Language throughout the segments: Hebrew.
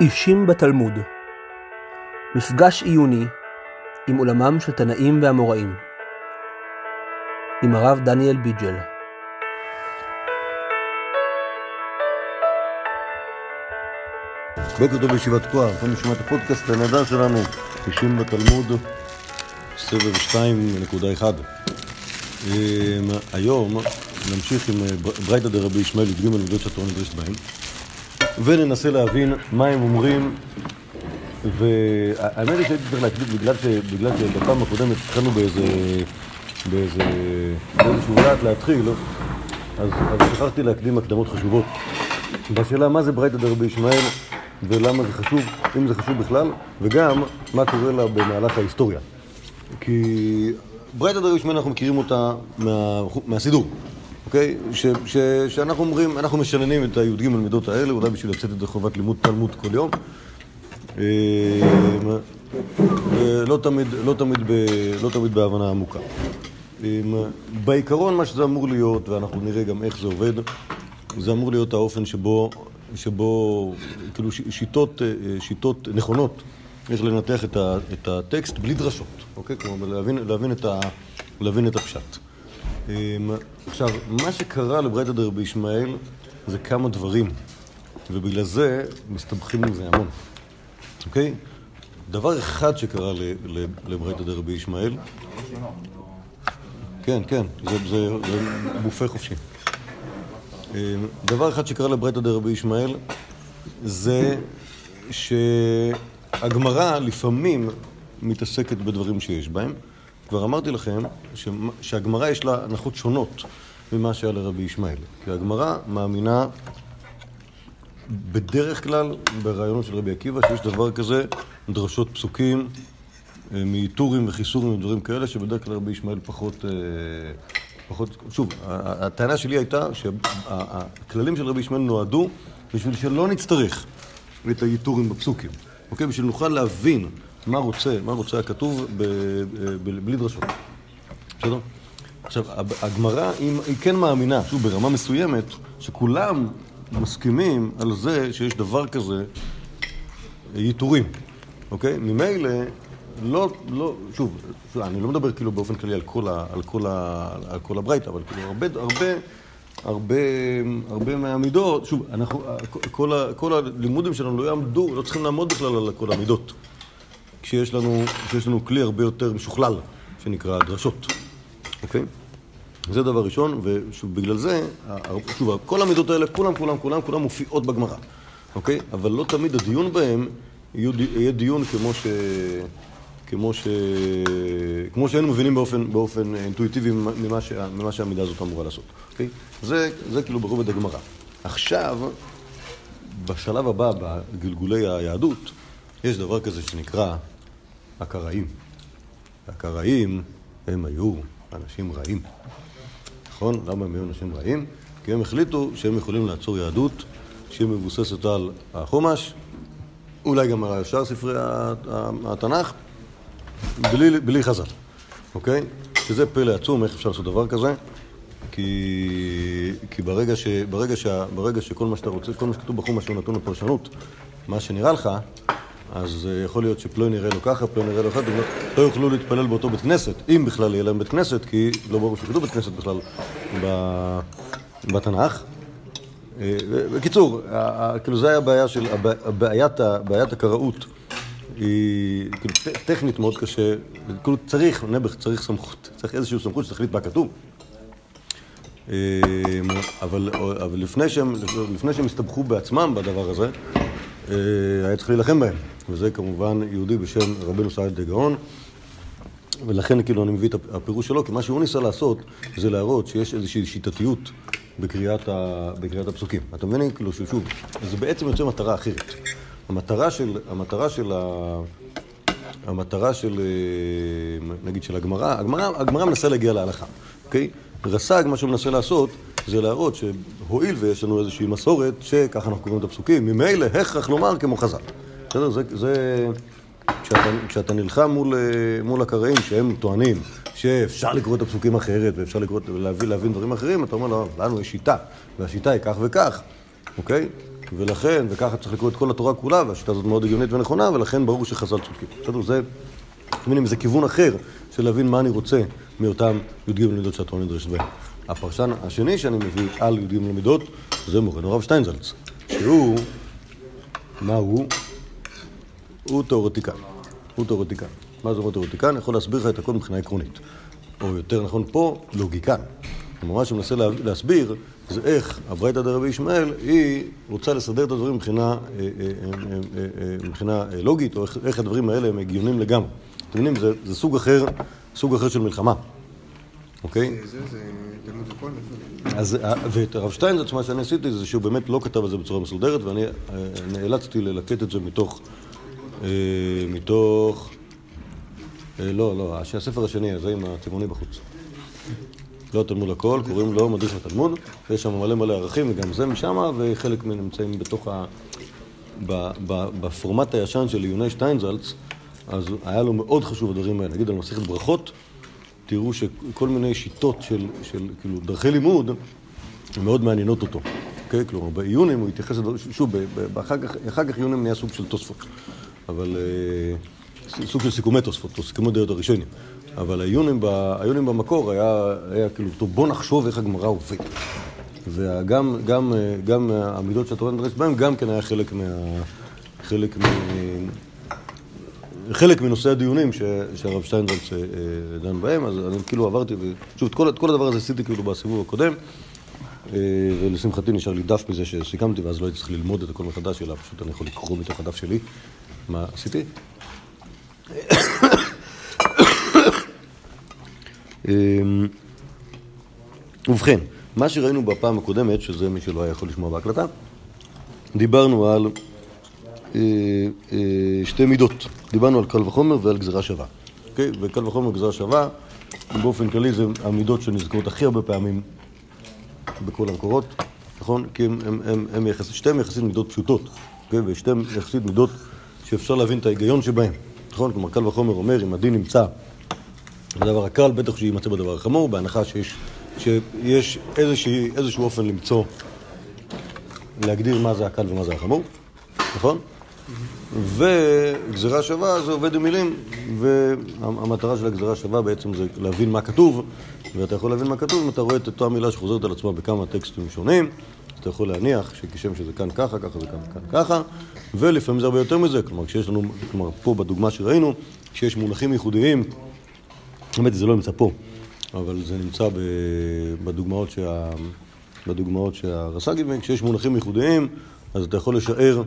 אישים בתלמוד. מפגש עיוני עם עולמם של תנאים ואמוראים. עם הרב דניאל ביג'ל. בוקר טוב בישיבת כוח, אתם שומעים את הפודקאסט הנהדר שלנו, אישים בתלמוד, סבב 2.1. היום נמשיך עם ברייתא דרבי ישמעאל י"ג מידות שהתורה נדרשת בהם, וננסה להבין מה הם אומרים, והאמת היא שהייתי צריך להקליט בגלל, ש... בגלל שבפעם הקודמת התחלנו באיזה, באיזה, באיזשהו לאט להתחיל, אז, אז שכחתי להקדים הקדמות חשובות. בשאלה מה זה ברייתא דרבי ישמעאל ולמה זה חשוב, אם זה חשוב בכלל, וגם מה קורה לה במהלך ההיסטוריה. כי ברייתא דרבי ישמעאל אנחנו מכירים אותה מה, מהסידור, אוקיי? ש, ש, שאנחנו אומרים, אנחנו משננים את הי"ג מידות האלה, אולי בשביל לצאת את חובת לימוד תלמוד כל יום. לא תמיד, לא, תמיד ב, לא תמיד בהבנה עמוקה. בעיקרון מה שזה אמור להיות, ואנחנו נראה גם איך זה עובד, זה אמור להיות האופן שבו, שבו כאילו שיטות, שיטות נכונות איך לנתח את, ה, את הטקסט בלי דרשות, אוקיי? כלומר, להבין, להבין, את, ה, להבין את הפשט. עכשיו, מה שקרה לברייתא דרבי ישמעאל זה כמה דברים, ובגלל זה מסתבכים עם זה המון, אוקיי? דבר אחד שקרה לברייתא דרבי ישמעאל, כן, כן, זה, זה, זה בופה חופשי. דבר אחד שקרה לברייתא דרבי ישמעאל זה שהגמרא לפעמים מתעסקת בדברים שיש בהם. כבר אמרתי לכם שהגמרא יש לה הנחות שונות ממה שהיה לרבי ישמעאל. כי הגמרא מאמינה בדרך כלל ברעיונות של רבי עקיבא שיש דבר כזה דרשות פסוקים מאיתורים וחיסורים ודברים כאלה שבדרך כלל רבי ישמעאל פחות... פחות, שוב, הטענה שלי הייתה שהכללים של רבי ישמעאל נועדו בשביל שלא נצטרך את הייתורים בפסוקים, אוקיי? בשביל נוכל להבין מה רוצה, מה רוצה הכתוב ב, ב, בלי דרשות. בסדר? עכשיו, הגמרא היא, כן מאמינה, שוב, ברמה מסוימת, שכולם מסכימים על זה שיש דבר כזה ייתורים, אוקיי? ממילא לא, לא, שוב, שוב, אני לא מדבר כאילו באופן כללי על כל, ה, על כל, ה, על כל הברייתא, אבל כאילו הרבה, הרבה, הרבה, הרבה מהמידות, שוב, אנחנו, כל, ה, כל הלימודים שלנו לא יעמדו, לא צריכים לעמוד בכלל על כל המידות. כשיש לנו, כשיש לנו כלי הרבה יותר משוכלל, שנקרא דרשות, אוקיי? זה דבר ראשון, ובגלל זה, שוב, כל המידות האלה, כולם, כולם, כולם, כולם מופיעות בגמרא, אוקיי? אבל לא תמיד הדיון בהם יהיה דיון כמו ש... כמו, ש... כמו שהיינו מבינים באופן, באופן אינטואיטיבי ממה, ש... ממה שהמידה הזאת אמורה לעשות. Okay? זה, זה כאילו ברובד הגמרא. עכשיו, בשלב הבא, בגלגולי היהדות, יש דבר כזה שנקרא הקראים. הקראים הם היו אנשים רעים. נכון? למה הם היו אנשים רעים? כי הם החליטו שהם יכולים לעצור יהדות שהיא מבוססת על החומש, אולי גם על השאר ספרי התנ"ך, בלי, בלי חז"ל, אוקיי? שזה פלא עצום, איך אפשר לעשות דבר כזה? כי, כי ברגע, ש, ברגע, ש, ברגע שכל מה שאתה רוצה, כל מה שכתוב בחומש הוא נתון לפרשנות, מה שנראה לך, אז יכול להיות שפלוני נראה לו ככה, פלוני נראה לו ככה, לא, לא יוכלו להתפלל באותו בית כנסת, אם בכלל יהיה להם בית כנסת, כי לא ברור שכתוב בית כנסת בכלל בתנ"ך. בקיצור, כאילו זה היה הבעיה של, בעיית, בעיית הקראות. היא כאילו טכנית מאוד קשה, כאילו צריך, נעבך צריך סמכות, צריך איזושהי סמכות שתחליט מה כתוב. אבל, אבל לפני, שהם, לפני שהם הסתבכו בעצמם בדבר הזה, היה צריך להילחם בהם. וזה כמובן יהודי בשם רבנו סעד גאון. ולכן כאילו אני מביא את הפירוש שלו, כי מה שהוא ניסה לעשות זה להראות שיש איזושהי שיטתיות בקריאת, ה, בקריאת הפסוקים. אתה מבין? כאילו ששוב, זה בעצם יוצא מטרה אחרת. המטרה של, המטרה של, ה, המטרה של, נגיד, של הגמרא, הגמרא, מנסה להגיע להלכה, אוקיי? רס"ג, מה שהוא מנסה לעשות, זה להראות שהואיל ויש לנו איזושהי מסורת, שככה אנחנו קוראים את הפסוקים, ממילא הכרח לומר כמו חז"ל. בסדר? זה, זה כשאתה, כשאתה נלחם מול, מול הקראים שהם טוענים שאפשר לקרוא את הפסוקים אחרת ואפשר לקרוא, להבין, להבין דברים אחרים, אתה אומר לו, לנו יש שיטה, והשיטה היא כך וכך, אוקיי? ולכן, וככה צריך לקרוא את כל התורה כולה, והשיטה הזאת מאוד הגיונית ונכונה, ולכן ברור שחז"ל צודקים. בסדר? זה, אתם מבינים, זה כיוון אחר של להבין מה אני רוצה מאותם י"ג למידות שהתורה נדרשת בהן. הפרשן השני שאני מביא על י"ג למידות, זה מורנו הרב שטיינזלץ, שהוא, מה הוא? הוא תיאורטיקן. הוא תיאורטיקן. מה זה אומר תיאורטיקן? יכול להסביר לך את הכל מבחינה עקרונית. או יותר נכון פה, לוגיקן. מה שמנסה לה, להסביר זה איך הברייתא דרבי ישמעאל, היא רוצה לסדר את הדברים מבחינה, אה, אה, אה, מבחינה לוגית, או איך, איך הדברים האלה הם הגיונים לגמרי. אתם מבינים, זה, זה סוג אחר, סוג אחר של מלחמה. אוקיי? זה, זה לכל אז, ואת הרב שטיינזץ, מה שאני עשיתי זה שהוא באמת לא כתב את זה בצורה מסודרת, ואני נאלצתי ללקט את זה מתוך, מתוך, לא, לא, הספר השני, הזה עם הצבעוני בחוץ. לא תלמוד הכל, קוראים לו מדריך לתלמוד, ויש שם מלא מלא ערכים, וגם זה משם, וחלק מהם נמצאים בתוך ה... בפורמט הישן של עיוני שטיינזלץ, אז היה לו מאוד חשוב הדברים האלה. נגיד על מסכת ברכות, תראו שכל מיני שיטות של, של כאילו, דרכי לימוד, מאוד מעניינות אותו. אוקיי? כלומר, בעיונים הוא התייחס, שוב, אחר כך, עיונים נהיה סוג של תוספות. אבל אה, סוג של סיכומי תוספות, או סיכומי דעות הראשונים. אבל העיונים, העיונים במקור היה, היה כאילו, טוב, בוא נחשוב איך הגמרא עובדת. וגם גם, גם המידות שהתורה נדרשת בהן, גם כן היה חלק מה... חלק מ... חלק מנושאי הדיונים ש, שהרב שטיינזלץ אה, דן בהם, אז אני כאילו עברתי, ושוב, את כל, את כל הדבר הזה עשיתי כאילו בסיבוב הקודם, אה, ולשמחתי נשאר לי דף מזה שסיכמתי, ואז לא הייתי צריך ללמוד את הכל מחדש, אלא פשוט אני יכול לקרוא מתוך הדף שלי מה עשיתי. אמ, ובכן, מה שראינו בפעם הקודמת, שזה מי שלא היה יכול לשמוע בהקלטה, דיברנו על אה, אה, שתי מידות. דיברנו על קל וחומר ועל גזירה שווה. אוקיי? וקל וחומר וגזירה שווה, באופן כללי זה המידות שנזכרות הכי הרבה פעמים בכל המקורות, נכון? כי הם, הם, הם, הם יחס, שתיהן יחסית מידות פשוטות, אוקיי? ושתיהן יחסית מידות שאפשר להבין את ההיגיון שבהן, נכון? כלומר, קל וחומר אומר, אם הדין נמצא בדבר הקל, בטח שיימצא בדבר החמור, בהנחה שיש, שיש איזושהי, איזשהו אופן למצוא, להגדיר מה זה הקל ומה זה החמור, נכון? וגזירה שווה זה עובד עם מילים, והמטרה של הגזירה שווה בעצם זה להבין מה כתוב, ואתה יכול להבין מה כתוב אם אתה רואה את אותה מילה שחוזרת על עצמה בכמה טקסטים שונים, אתה יכול להניח שכשם שזה כאן ככה, ככה זה כאן כאן ככה, ולפעמים זה הרבה יותר מזה, כלומר כשיש לנו, כלומר פה בדוגמה שראינו, כשיש מונחים ייחודיים האמת זה לא נמצא פה, אבל זה נמצא בדוגמאות, שה... בדוגמאות שהרס"ג כשיש מונחים ייחודיים, אז אתה יכול לשער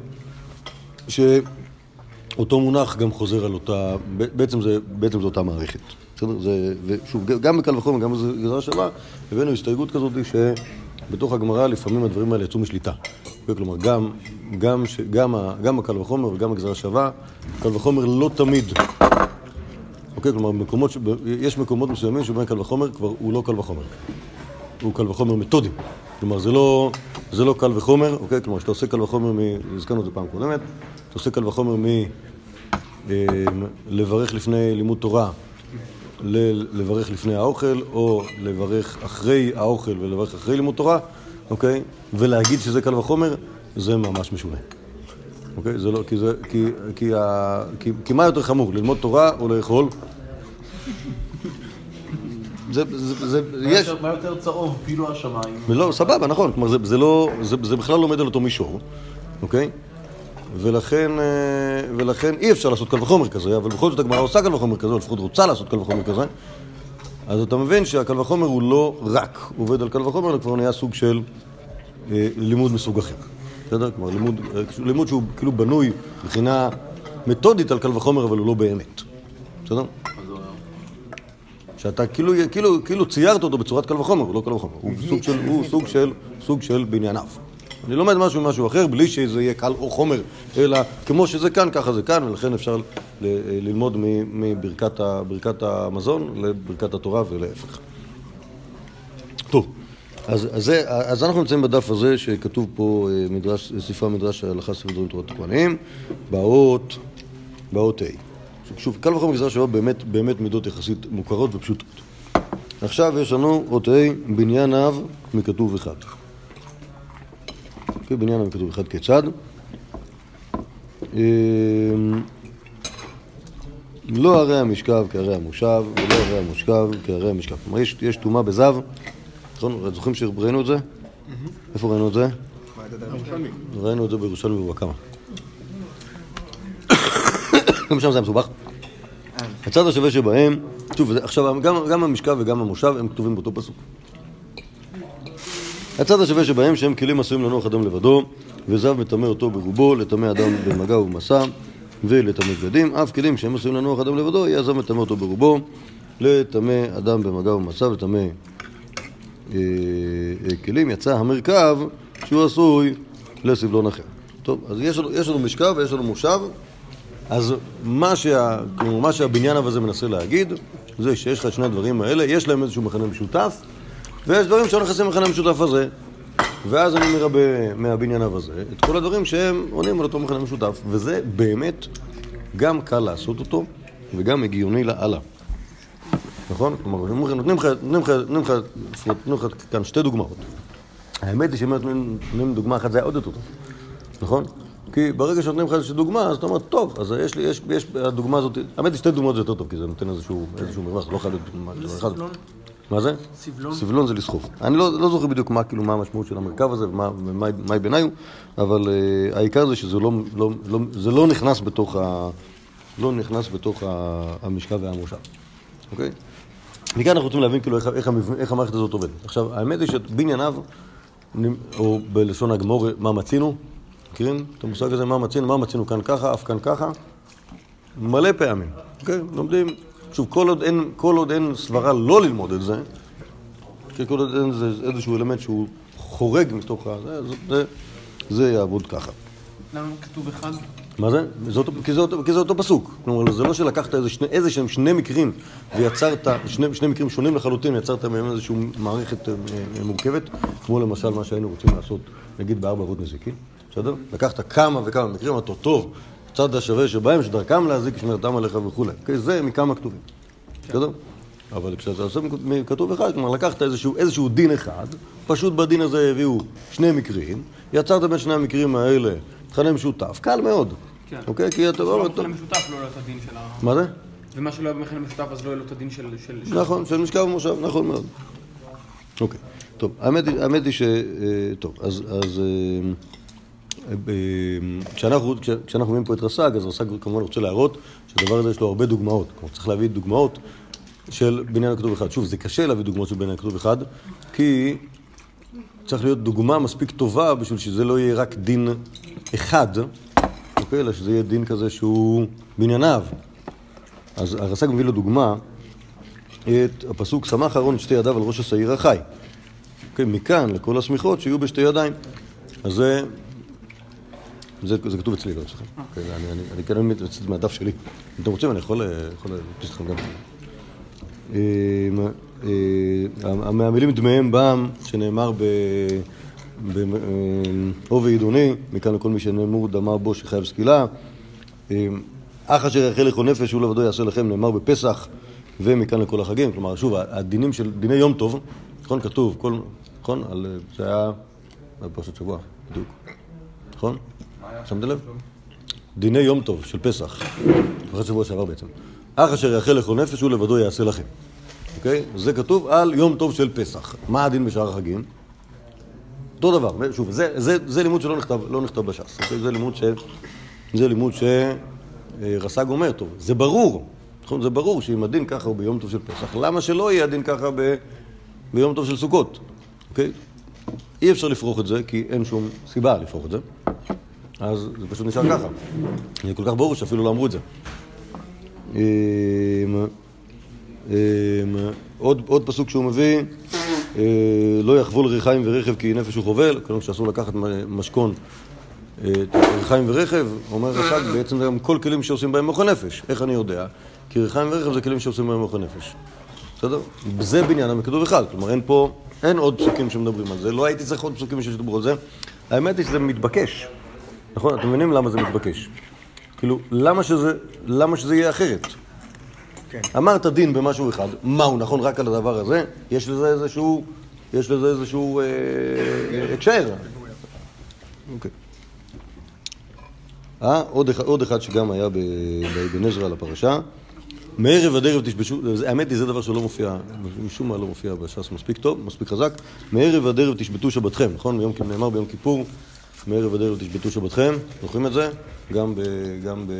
שאותו מונח גם חוזר על אותה, בעצם זה, בעצם זה אותה מערכת. בסדר? זה, ושוב, גם בקל וחומר, גם בגזרה שווה, הבאנו הסתייגות כזאת שבתוך הגמרא לפעמים הדברים האלה יצאו משליטה. כלומר, גם, גם, גם, גם הקל וחומר וגם הגזרה שווה, קל וחומר לא תמיד אוקיי? כלומר, מקומות, ש... יש מקומות מסוימים שבהם קל וחומר כבר הוא לא קל וחומר. הוא קל וחומר מתודי. כלומר, זה לא, זה לא קל וחומר, אוקיי? כלומר, כשאתה עושה קל וחומר. הזכרנו את זה פעם קודמת, אתה עושה קל וחומר מ... אה, לפני לימוד תורה, ל... לברך לפני האוכל, או לברך אחרי האוכל ולברך אחרי לימוד תורה, אוקיי? ולהגיד שזה קל וחומר, זה ממש משונה. אוקיי? זה לא, כי זה, כי, כי, כי, כי מה יותר חמור, ללמוד תורה או לאכול? זה, זה, זה, יש... מה יותר צהוב, כאילו השמיים? לא, סבבה, נכון, כלומר זה, זה, לא, זה, זה בכלל לא עומד על אותו מישור, אוקיי? ולכן, אה, ולכן אי אפשר לעשות קל וחומר כזה, אבל בכל זאת הגמרא עושה קל וחומר כזה, או לפחות רוצה לעשות קל וחומר כזה, אז אתה מבין שהקל וחומר הוא לא רק עובד על קל וחומר, אלא כבר נהיה סוג של אה, לימוד מסוג אחר. בסדר? כלומר, לימוד, לימוד שהוא כאילו בנוי מבחינה מתודית על קל וחומר, אבל הוא לא באמת. בסדר? שאתה כאילו, כאילו, כאילו ציירת אותו בצורת קל וחומר, הוא לא קל וחומר, הוא סוג של, הוא סוג של, סוג של בענייניו. אני לומד משהו ממשהו אחר, בלי שזה יהיה קל או חומר, אלא כמו שזה כאן, ככה זה כאן, ולכן אפשר ללמוד מברכת המזון לברכת התורה ולהפך. טוב. אז, אז, אז אנחנו נמצאים בדף הזה שכתוב פה אה, מדרש, ספר מדרש ההלכה ספר דברים תורת הכהנים, באות, באות ה'. שוב, קל וחומר גזרה שווה באמת, באמת מידות יחסית מוכרות ופשוטות. עכשיו יש לנו אות ה' בניין אב מכתוב אחד. אוקיי, בניין המכתוב אחד כיצד. אמ, לא הרי המשכב כהרי המושב, ולא הרי המושכב כהרי המשכב. כלומר, יש, יש טומאה בזב, נכון? זוכרים שראינו את זה? איפה ראינו את זה? ראינו את זה בירושלמי ובקמה. גם שם זה היה מסובך. הצד השווה שבהם, שוב, עכשיו, גם, גם המשכב וגם המושב הם כתובים באותו פסוק. הצד השווה שבהם שהם כלים עשויים לנוח אדם לבדו, וזב מטמא אותו ברובו, לטמא אדם במגע ובמסע, ולטמא בגדים. אף כלים שהם עשויים לנוח אדם לבדו, יהיה הזב מטמא אותו ברובו, לטמא אדם במגע ובמסע, ולטמא אה, אה, כלים. יצא המרכב שהוא עשוי לסבלון אחר. טוב, אז יש לנו, יש לנו משכב ויש לנו מושב. אז מה, שה, מה שהבניין הזה מנסה להגיד, זה שיש לך שני הדברים האלה, יש להם איזשהו מכנה משותף, ויש דברים שלא נכנסים למכנה המשותף הזה. ואז אני מרבה מהבניין הזה את כל הדברים שהם עונים על אותו מכנה משותף, וזה באמת גם קל לעשות אותו, וגם הגיוני לאללה. נכון? כלומר, נותנים לך, כאן שתי דוגמאות. האמת היא שאם נותנים דוגמה אחת זה היה עוד יותר טוב, נכון? כי ברגע שנותנים לך איזושהי דוגמה, אז אתה אומר, טוב, אז יש לי, יש, יש, הדוגמה הזאת, האמת היא שתי דוגמאות זה יותר טוב, כי זה נותן איזשהו, איזשהו מרווח, לא חייב להיות דוגמה, דבר אחד. מה זה? סבלון. סבלון זה לסחוב. אני לא, לא זוכר בדיוק מה, כאילו, מה המשמעות של המרכב הזה ומה בעיניי, אבל uh, העיקר זה שזה לא, לא, לא, זה לא נכנס בתוך, ה, לא נכנס בתוך ה, המשכב והמושב, אוקיי? מכאן אנחנו רוצים להבין כאילו איך, איך, איך המערכת הזאת עובדת. עכשיו, האמת היא שבנייניו, או בלשון הגמור, מה מצינו? מכירים את המושג הזה? מה מצינו? מה מצינו כאן ככה, אף כאן ככה? מלא פעמים, אוקיי? לומדים, שוב, כל עוד אין, כל עוד אין סברה לא ללמוד את זה, כי כל עוד אין זה איזשהו אלמנט שהוא חורג מתוך ה... זה, זה, זה, יעבוד ככה. למה כתוב אחד? מה זה? זה אותו, כי, זה אותו, כי זה אותו פסוק. כלומר, זה לא שלקחת איזה, שני, איזה שהם שני מקרים ויצרת, שני, שני מקרים שונים לחלוטין, יצרת מהם איזושהי מערכת אה, אה, מורכבת, כמו למשל מה שהיינו רוצים לעשות, נגיד בארבע אבות נזיקין, בסדר? לקחת כמה וכמה מקרים, אמרת, טוב, צד השווה שבהם, שדרכם להזיק שמירתם עליך וכולי. אוקיי? זה מכמה כתובים, בסדר? אבל כשאתה עושה מכתוב אחד, כלומר לקחת איזשהו, איזשהו דין אחד, פשוט בדין הזה הביאו שני מקרים, יצרת בין שני המקרים האלה מכנה משותף, קל מאוד. כן. אוקיי? כי אתה לא. במכנה משותף לא את הדין של ה... מה זה? ומה שלא יהיה במכנה משותף אז לא יהיה לו את הדין של... נכון, של משכב ומושב, נכון מאוד. אוקיי, טוב, האמת היא, ש... אה, טוב, אז... אה, כשאנחנו, כש- כשאנחנו מביאים פה את רס"ג, אז רס"ג כמובן רוצה להראות שהדבר הזה יש לו הרבה דוגמאות. כלומר, צריך להביא דוגמאות של בניין הכתוב אחד. שוב, זה קשה להביא דוגמאות של בניין הכתוב אחד, כי צריך להיות דוגמה מספיק טובה בשביל שזה לא יהיה רק דין אחד, אוקיי? אלא שזה יהיה דין כזה שהוא בענייניו. אז הרס"ג מביא לו דוגמה את הפסוק שמח אהרון את שתי ידיו על ראש השעיר החי. אוקיי, מכאן לכל השמיכות שיהיו בשתי ידיים. אז זה, זה, זה כתוב אצלי, לא אצלכם. אוקיי, אני, אני, אני כן מצטט מהדף שלי. אם אתם רוצים, אני יכול, יכול להדפיס לכם גם. אה, אה, מהמילים דמיהם בם, שנאמר ב... ב- אה, "הו ועידוני", מכאן לכל מי שנאמרו דמה בו שחייב סקילה. אה, אח אשר יאכל לכל נפש, הוא לבדו יעשה לכם, נאמר בפסח, ומכאן לכל החגים. כלומר, שוב, הדינים של דיני יום טוב, נכון? כתוב, כל, נכון? על, אה, זה היה בפרשת שבוע, בדיוק. נכון? שמתם לב? דיני יום טוב של פסח, פרשת שבוע שעבר בעצם. אח אשר יאכל לכל נפש, הוא לבדו יעשה לכם. אוקיי? זה כתוב על יום טוב של פסח. מה הדין בשאר החגים? אותו דבר, שוב, זה, זה, זה לימוד שלא נכתב, לא נכתב בש"ס, אוקיי? זה לימוד ש... זה לימוד שרס"ג אומר, טוב, זה ברור, נכון? זה ברור שאם הדין ככה הוא ביום טוב של פסח, למה שלא יהיה הדין ככה ב... ביום טוב של סוכות, אוקיי? אי אפשר לפרוח את זה, כי אין שום סיבה לפרוח את זה, אז זה פשוט נשאר ככה. זה כל כך ברור שאפילו לא אמרו את זה. אמ, אמ, עוד, פסוק שהוא מביא, אה, לא יחבול ריחיים ורכב כי נפש הוא חובל, כלומר שאסור לקחת משכון אה, ריחיים ורכב, אומר רס"ג, בעצם זה גם כל כלים שעושים בהם מוח הנפש. איך אני יודע? כי ריחיים ורכב זה כלים שעושים בהם מוח הנפש. בסדר? זה בניין המכתוב אחד, כלומר אין פה, אין עוד פסוקים שמדברים על זה, לא הייתי צריך עוד פסוקים שדיברו על זה. האמת היא שזה מתבקש, נכון? אתם מבינים למה זה מתבקש? כאילו, למה שזה, למה שזה יהיה אחרת? כן. אמרת דין במשהו אחד, מה הוא נכון רק על הדבר הזה? יש לזה איזשהו, יש לזה איזשהו אה, הקשר. אוקיי. אה, עוד אחד, עוד אחד שגם היה באבן עזרא על הפרשה. מערב עד ערב תשבתו, זה- האמת היא זה דבר שלא מופיע, משום מה לא מופיע בש"ס מספיק טוב, מספיק חזק. מערב עד ערב תשבתו שבתכם, נכון? ביום, נאמר ביום כיפור, מערב עד ערב תשבתו שבתכם, זוכרים את זה? גם, ב, גם, ב,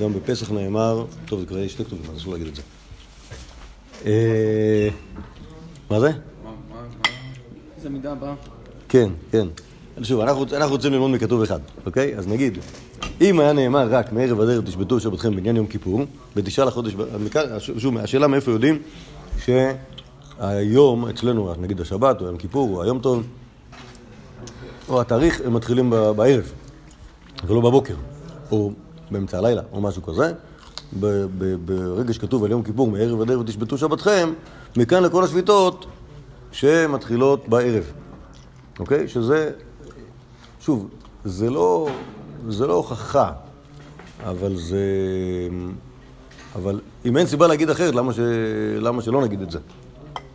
גם בפסח נאמר, טוב זה כבר יש שתי כתובים, אז אסור להגיד את זה. אה, מה זה? איזה מידה הבאה? כן, כן. שוב, אנחנו, אנחנו רוצים ללמוד מכתוב אחד, אוקיי? אז נגיד, אם היה נאמר רק מערב עד ערב תשבתו שבתכם בעניין יום כיפור, בתשעה לחודש, שוב, השאלה מאיפה יודעים שהיום אצלנו, נגיד השבת או יום כיפור או היום טוב, או התאריך, הם מתחילים בערב, ולא בבוקר, או באמצע הלילה, או משהו כזה. ברגע שכתוב על יום כיפור, מערב עד ערב תשבתו שבתכם, מכאן לכל השביתות שמתחילות בערב. אוקיי? שזה, שוב, זה לא, זה לא הוכחה, אבל זה... אבל אם אין סיבה להגיד אחרת, למה, ש... למה שלא נגיד את זה?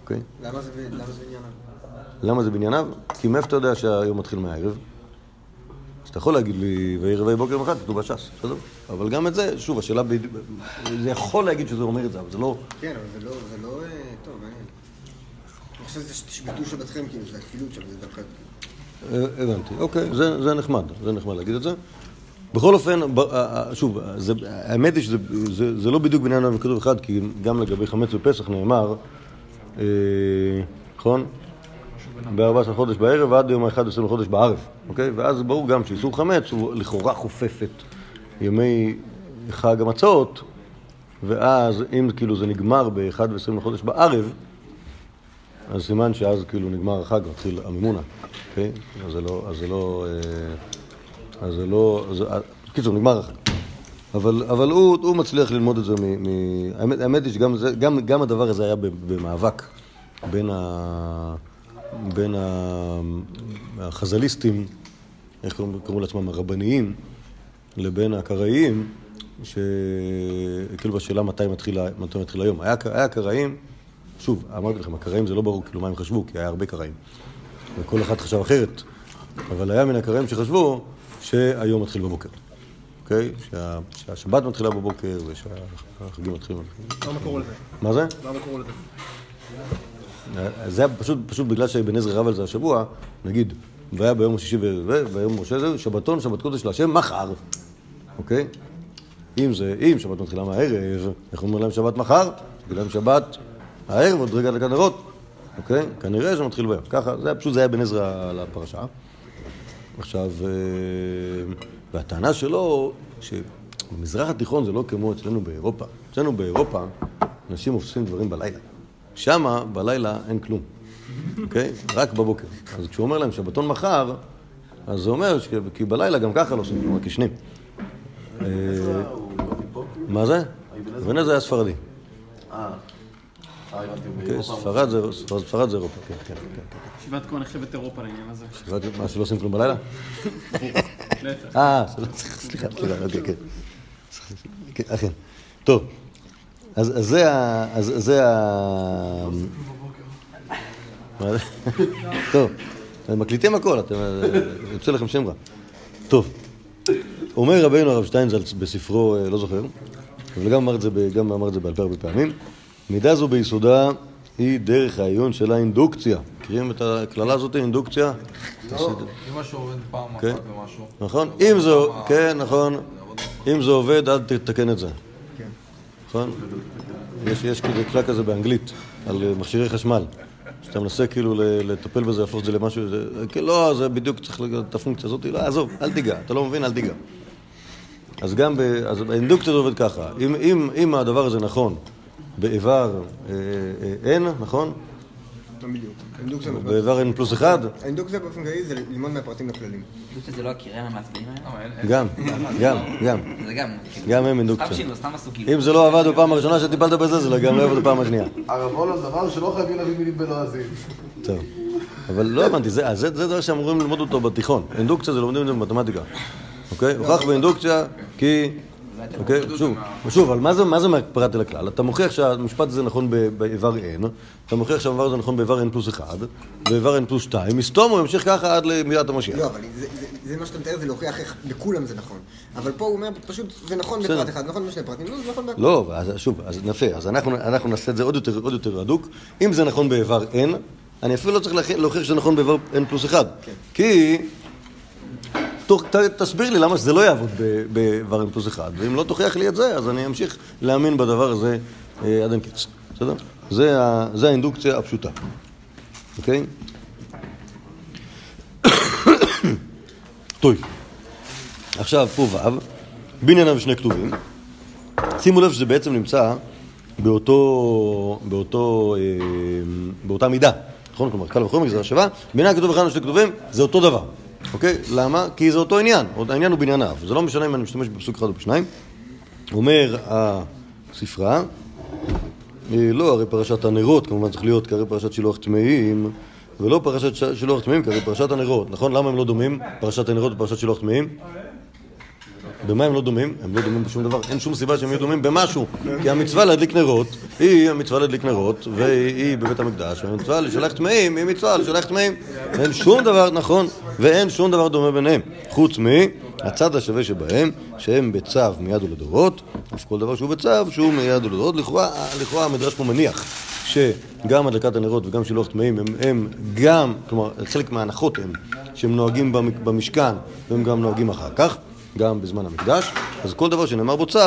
אוקיי? למה זה למה זה ענייניו? למה זה בענייניו? כי מאיפה אתה יודע שהיום מתחיל מהערב? אז אתה יכול להגיד לי, ויהי רביעי בוקר אחד, כתוב בש"ס, בסדר? אבל גם את זה, שוב, השאלה, ב... זה יכול להגיד שזה אומר את זה, אבל זה לא... כן, אבל זה לא, לא, אה, טוב, מעניין. אני חושב שזה שתשבתו שבתכם, כאילו, זה הכפילות שם, זה דווקא... אה, הבנתי, אוקיי, זה, זה נחמד, זה נחמד להגיד את זה. בכל אופן, אה, אה, שוב, זה, האמת היא שזה זה, זה לא בדיוק בעניין המקדוב אחד, כי גם לגבי חמץ בפסח נאמר, אה, נכון? ב-14 חודש בערב ועד יום ה-11 לחודש בערב, אוקיי? ואז ברור גם שאיסור חמץ הוא לכאורה חופף את ימי חג המצות, ואז אם כאילו זה נגמר ב-1 לחודש בערב, אז סימן שאז כאילו נגמר החג, מתחיל המימונה, אוקיי? אז זה לא, אז זה לא, אה, אז זה לא, אז- אה, בקיצור, נגמר החג. אבל, אבל הוא, הוא מצליח ללמוד את זה מ... מ האמת, האמת היא שגם זה, גם, גם הדבר הזה היה במאבק בין, ה, בין החז"ליסטים, איך קוראים, קוראים לעצמם, הרבניים, לבין הקראיים, שכאילו בשאלה מתי מתחיל, מתי מתחיל היום. היה, היה קראים, שוב, אמרתי לכם, הקראים זה לא ברור כאילו מה הם חשבו, כי היה הרבה קראים. וכל אחד חשב אחרת. אבל היה מן הקראים שחשבו שהיום מתחיל בבוקר. אוקיי? שה, שהשבת מתחילה בבוקר ושהחגים מתחילים. למה קראו לזה? מה זה? למה קראו לזה? זה היה פשוט, פשוט בגלל שאבן עזרא רב על זה השבוע, נגיד, והיה ביום השישי ו- ו- ויום משה זה, שבתון, שבת קודש להשם, מחר, אוקיי? אם זה, אם שבת מתחילה מהערב, איך אומרים להם שבת מחר? להם שבת הערב, עוד רגע הדלקת נרות, אוקיי? כנראה שמתחיל ביום. ככה, זה היה פשוט, זה היה אבן עזרא על הפרשה. עכשיו, אה, והטענה שלו, שבמזרח התיכון זה לא כמו אצלנו באירופה. אצלנו באירופה, אנשים עושים דברים בלילה. שמה, בלילה אין כלום, אוקיי? רק בבוקר. אז כשהוא אומר להם שבתון מחר, אז זה אומר, כי בלילה גם ככה לא עושים כלום, רק ישנים. אה, מה זה? אבן עזרא היה ספרדי. אוקיי, ספרד זה אירופה, כן, כן, כן. כן. ישיבת כהן נחשבת אירופה לעניין הזה. מה, שלא עושים כלום בלילה? אה, סליחה, סליחה, כן. כן, אכן. טוב, אז אז זה ה... אז זה ה... זה? טוב, מקליטים הכל, אתם... יוצא לכם שם רע. טוב, אומר רבינו הרב שטיינזלץ בספרו, אה, לא זוכר, אבל גם אמר את זה, גם אמר את זה בעל פה הרבה פעמים, מידה זו ביסודה היא דרך העיון של האינדוקציה. מכירים את הקללה הזאת, אינדוקציה? לא, אם משהו עובד פעם אחת כן. ומשהו. נכון? אם זה, כן, נכון. אם זה עובד, אל תתקן את זה. נכון? יש, יש כאילו כלל כזה באנגלית, על אה, מכשירי חשמל. שאתה מנסה כאילו לטפל בזה, להפוך את זה למשהו, זה, כן, לא, זה בדיוק צריך לגעת את הפונקציה הזאת, לא, עזוב, אל תיגע, אתה לא מבין, אל תיגע. אז גם, ב, אז באינדוקציה זה עובד ככה, אם, אם, אם הדבר הזה נכון, באיבר אה, אה, n, נכון? לא בדיוק. האינדוקציה באיבר n פלוס 1, האינדוקציה באופן כללי זה ללמוד מהפרטים לכללים. חושבת שזה לא הקירן המעצבנים האלה? גם, גם, גם. זה גם... גם הם סתם אינדוקציה. שינו, סתם עשו כאילו. אם זה לא עבד בפעם הראשונה שטיפלת בזה, זה גם לא יעבוד בפעם השנייה. הרב הולנד אמר שלא חייבים להביא מילים בלועזים. טוב. אבל לא הבנתי, זה זה- זה דבר שאמורים ללמוד אותו בתיכון. אינדוקציה זה לומדים את זה במתמטיקה. אוקיי? הוכח באינדוקציה כי אוקיי? שוב, שוב, אבל מה זה- מה זה פרט אל הכלל? אתה מוכיח שהמשפט הזה נכון ב- באיבר n, אתה מוכיח שהדבר הזה נכון באיבר n פלוס 1, באיבר n פלוס 2, מסתום הוא ימשיך ככה עד למידת המשיח. לא, אבל זה- זה- זה מה שאתה מתאר, זה להוכיח איך לכולם זה נכון. אבל פה הוא אומר, פשוט, זה נכון. בפרט אחד, נכון בשני פרטים, לא, זה נכון בהכל. לא, אז שוב, אז יפה, אז אנחנו, אנחנו נעשה את זה עוד יותר, עוד יותר הדוק. אם זה נכון באיבר n, אני אפילו לא צריך להוכיח שזה נכון באיבר n פלוס 1. כי... תסביר לי למה שזה לא יעבוד ב- באיבר n פלוס 1, ואם לא תוכיח לי את זה, אז אני אמשיך להאמין בדבר הזה אה, עד אין קץ. בסדר? זה, ה, זה האינדוקציה הפשוטה. אוקיי? טוב. עכשיו, פה ו', בענייניו שני כתובים. שימו לב שזה בעצם נמצא באותו, באותו, אה, באותה מידה, נכון? כלומר, קל וחומר גזרה שווה, בעניין הכתוב אחד ושני כתובים זה אותו דבר, אוקיי? למה? כי זה אותו עניין, העניין הוא בענייניו, זה לא משנה אם אני משתמש בפסוק אחד או בשניים. אומר הספרה, אה, לא, הרי פרשת הנרות כמובן צריך להיות כהרי פרשת שילוח טמאים ולא פרשת שילוח טמאים כהרי פרשת הנרות, נכון? למה הם לא דומים? פרשת הנרות ופרשת שילוח טמאים? במה הם לא דומים? הם לא דומים בשום דבר. אין שום סיבה שהם יהיו דומים במשהו. כי המצווה להדליק נרות היא המצווה להדליק נרות, והיא בבית המקדש, והמצווה לשלח טמאים היא מצווה לשלח טמאים. אין שום דבר נכון, ואין שום דבר דומה ביניהם. חוץ מהצד השווה שבהם, שהם בצו מיד ולדורות, אף כל דבר שהוא בצו שהוא מיד ולדורות. לכאורה לכאורה המדרש פה מניח שגם הדלקת הנרות וגם שילוח טמאים הם, הם גם, כלומר חלק מההנחות הם שהם נוהגים במ- במשכן והם גם נוהגים אחר כך. גם בזמן המקדש, אז כל דבר שנאמר בו צו,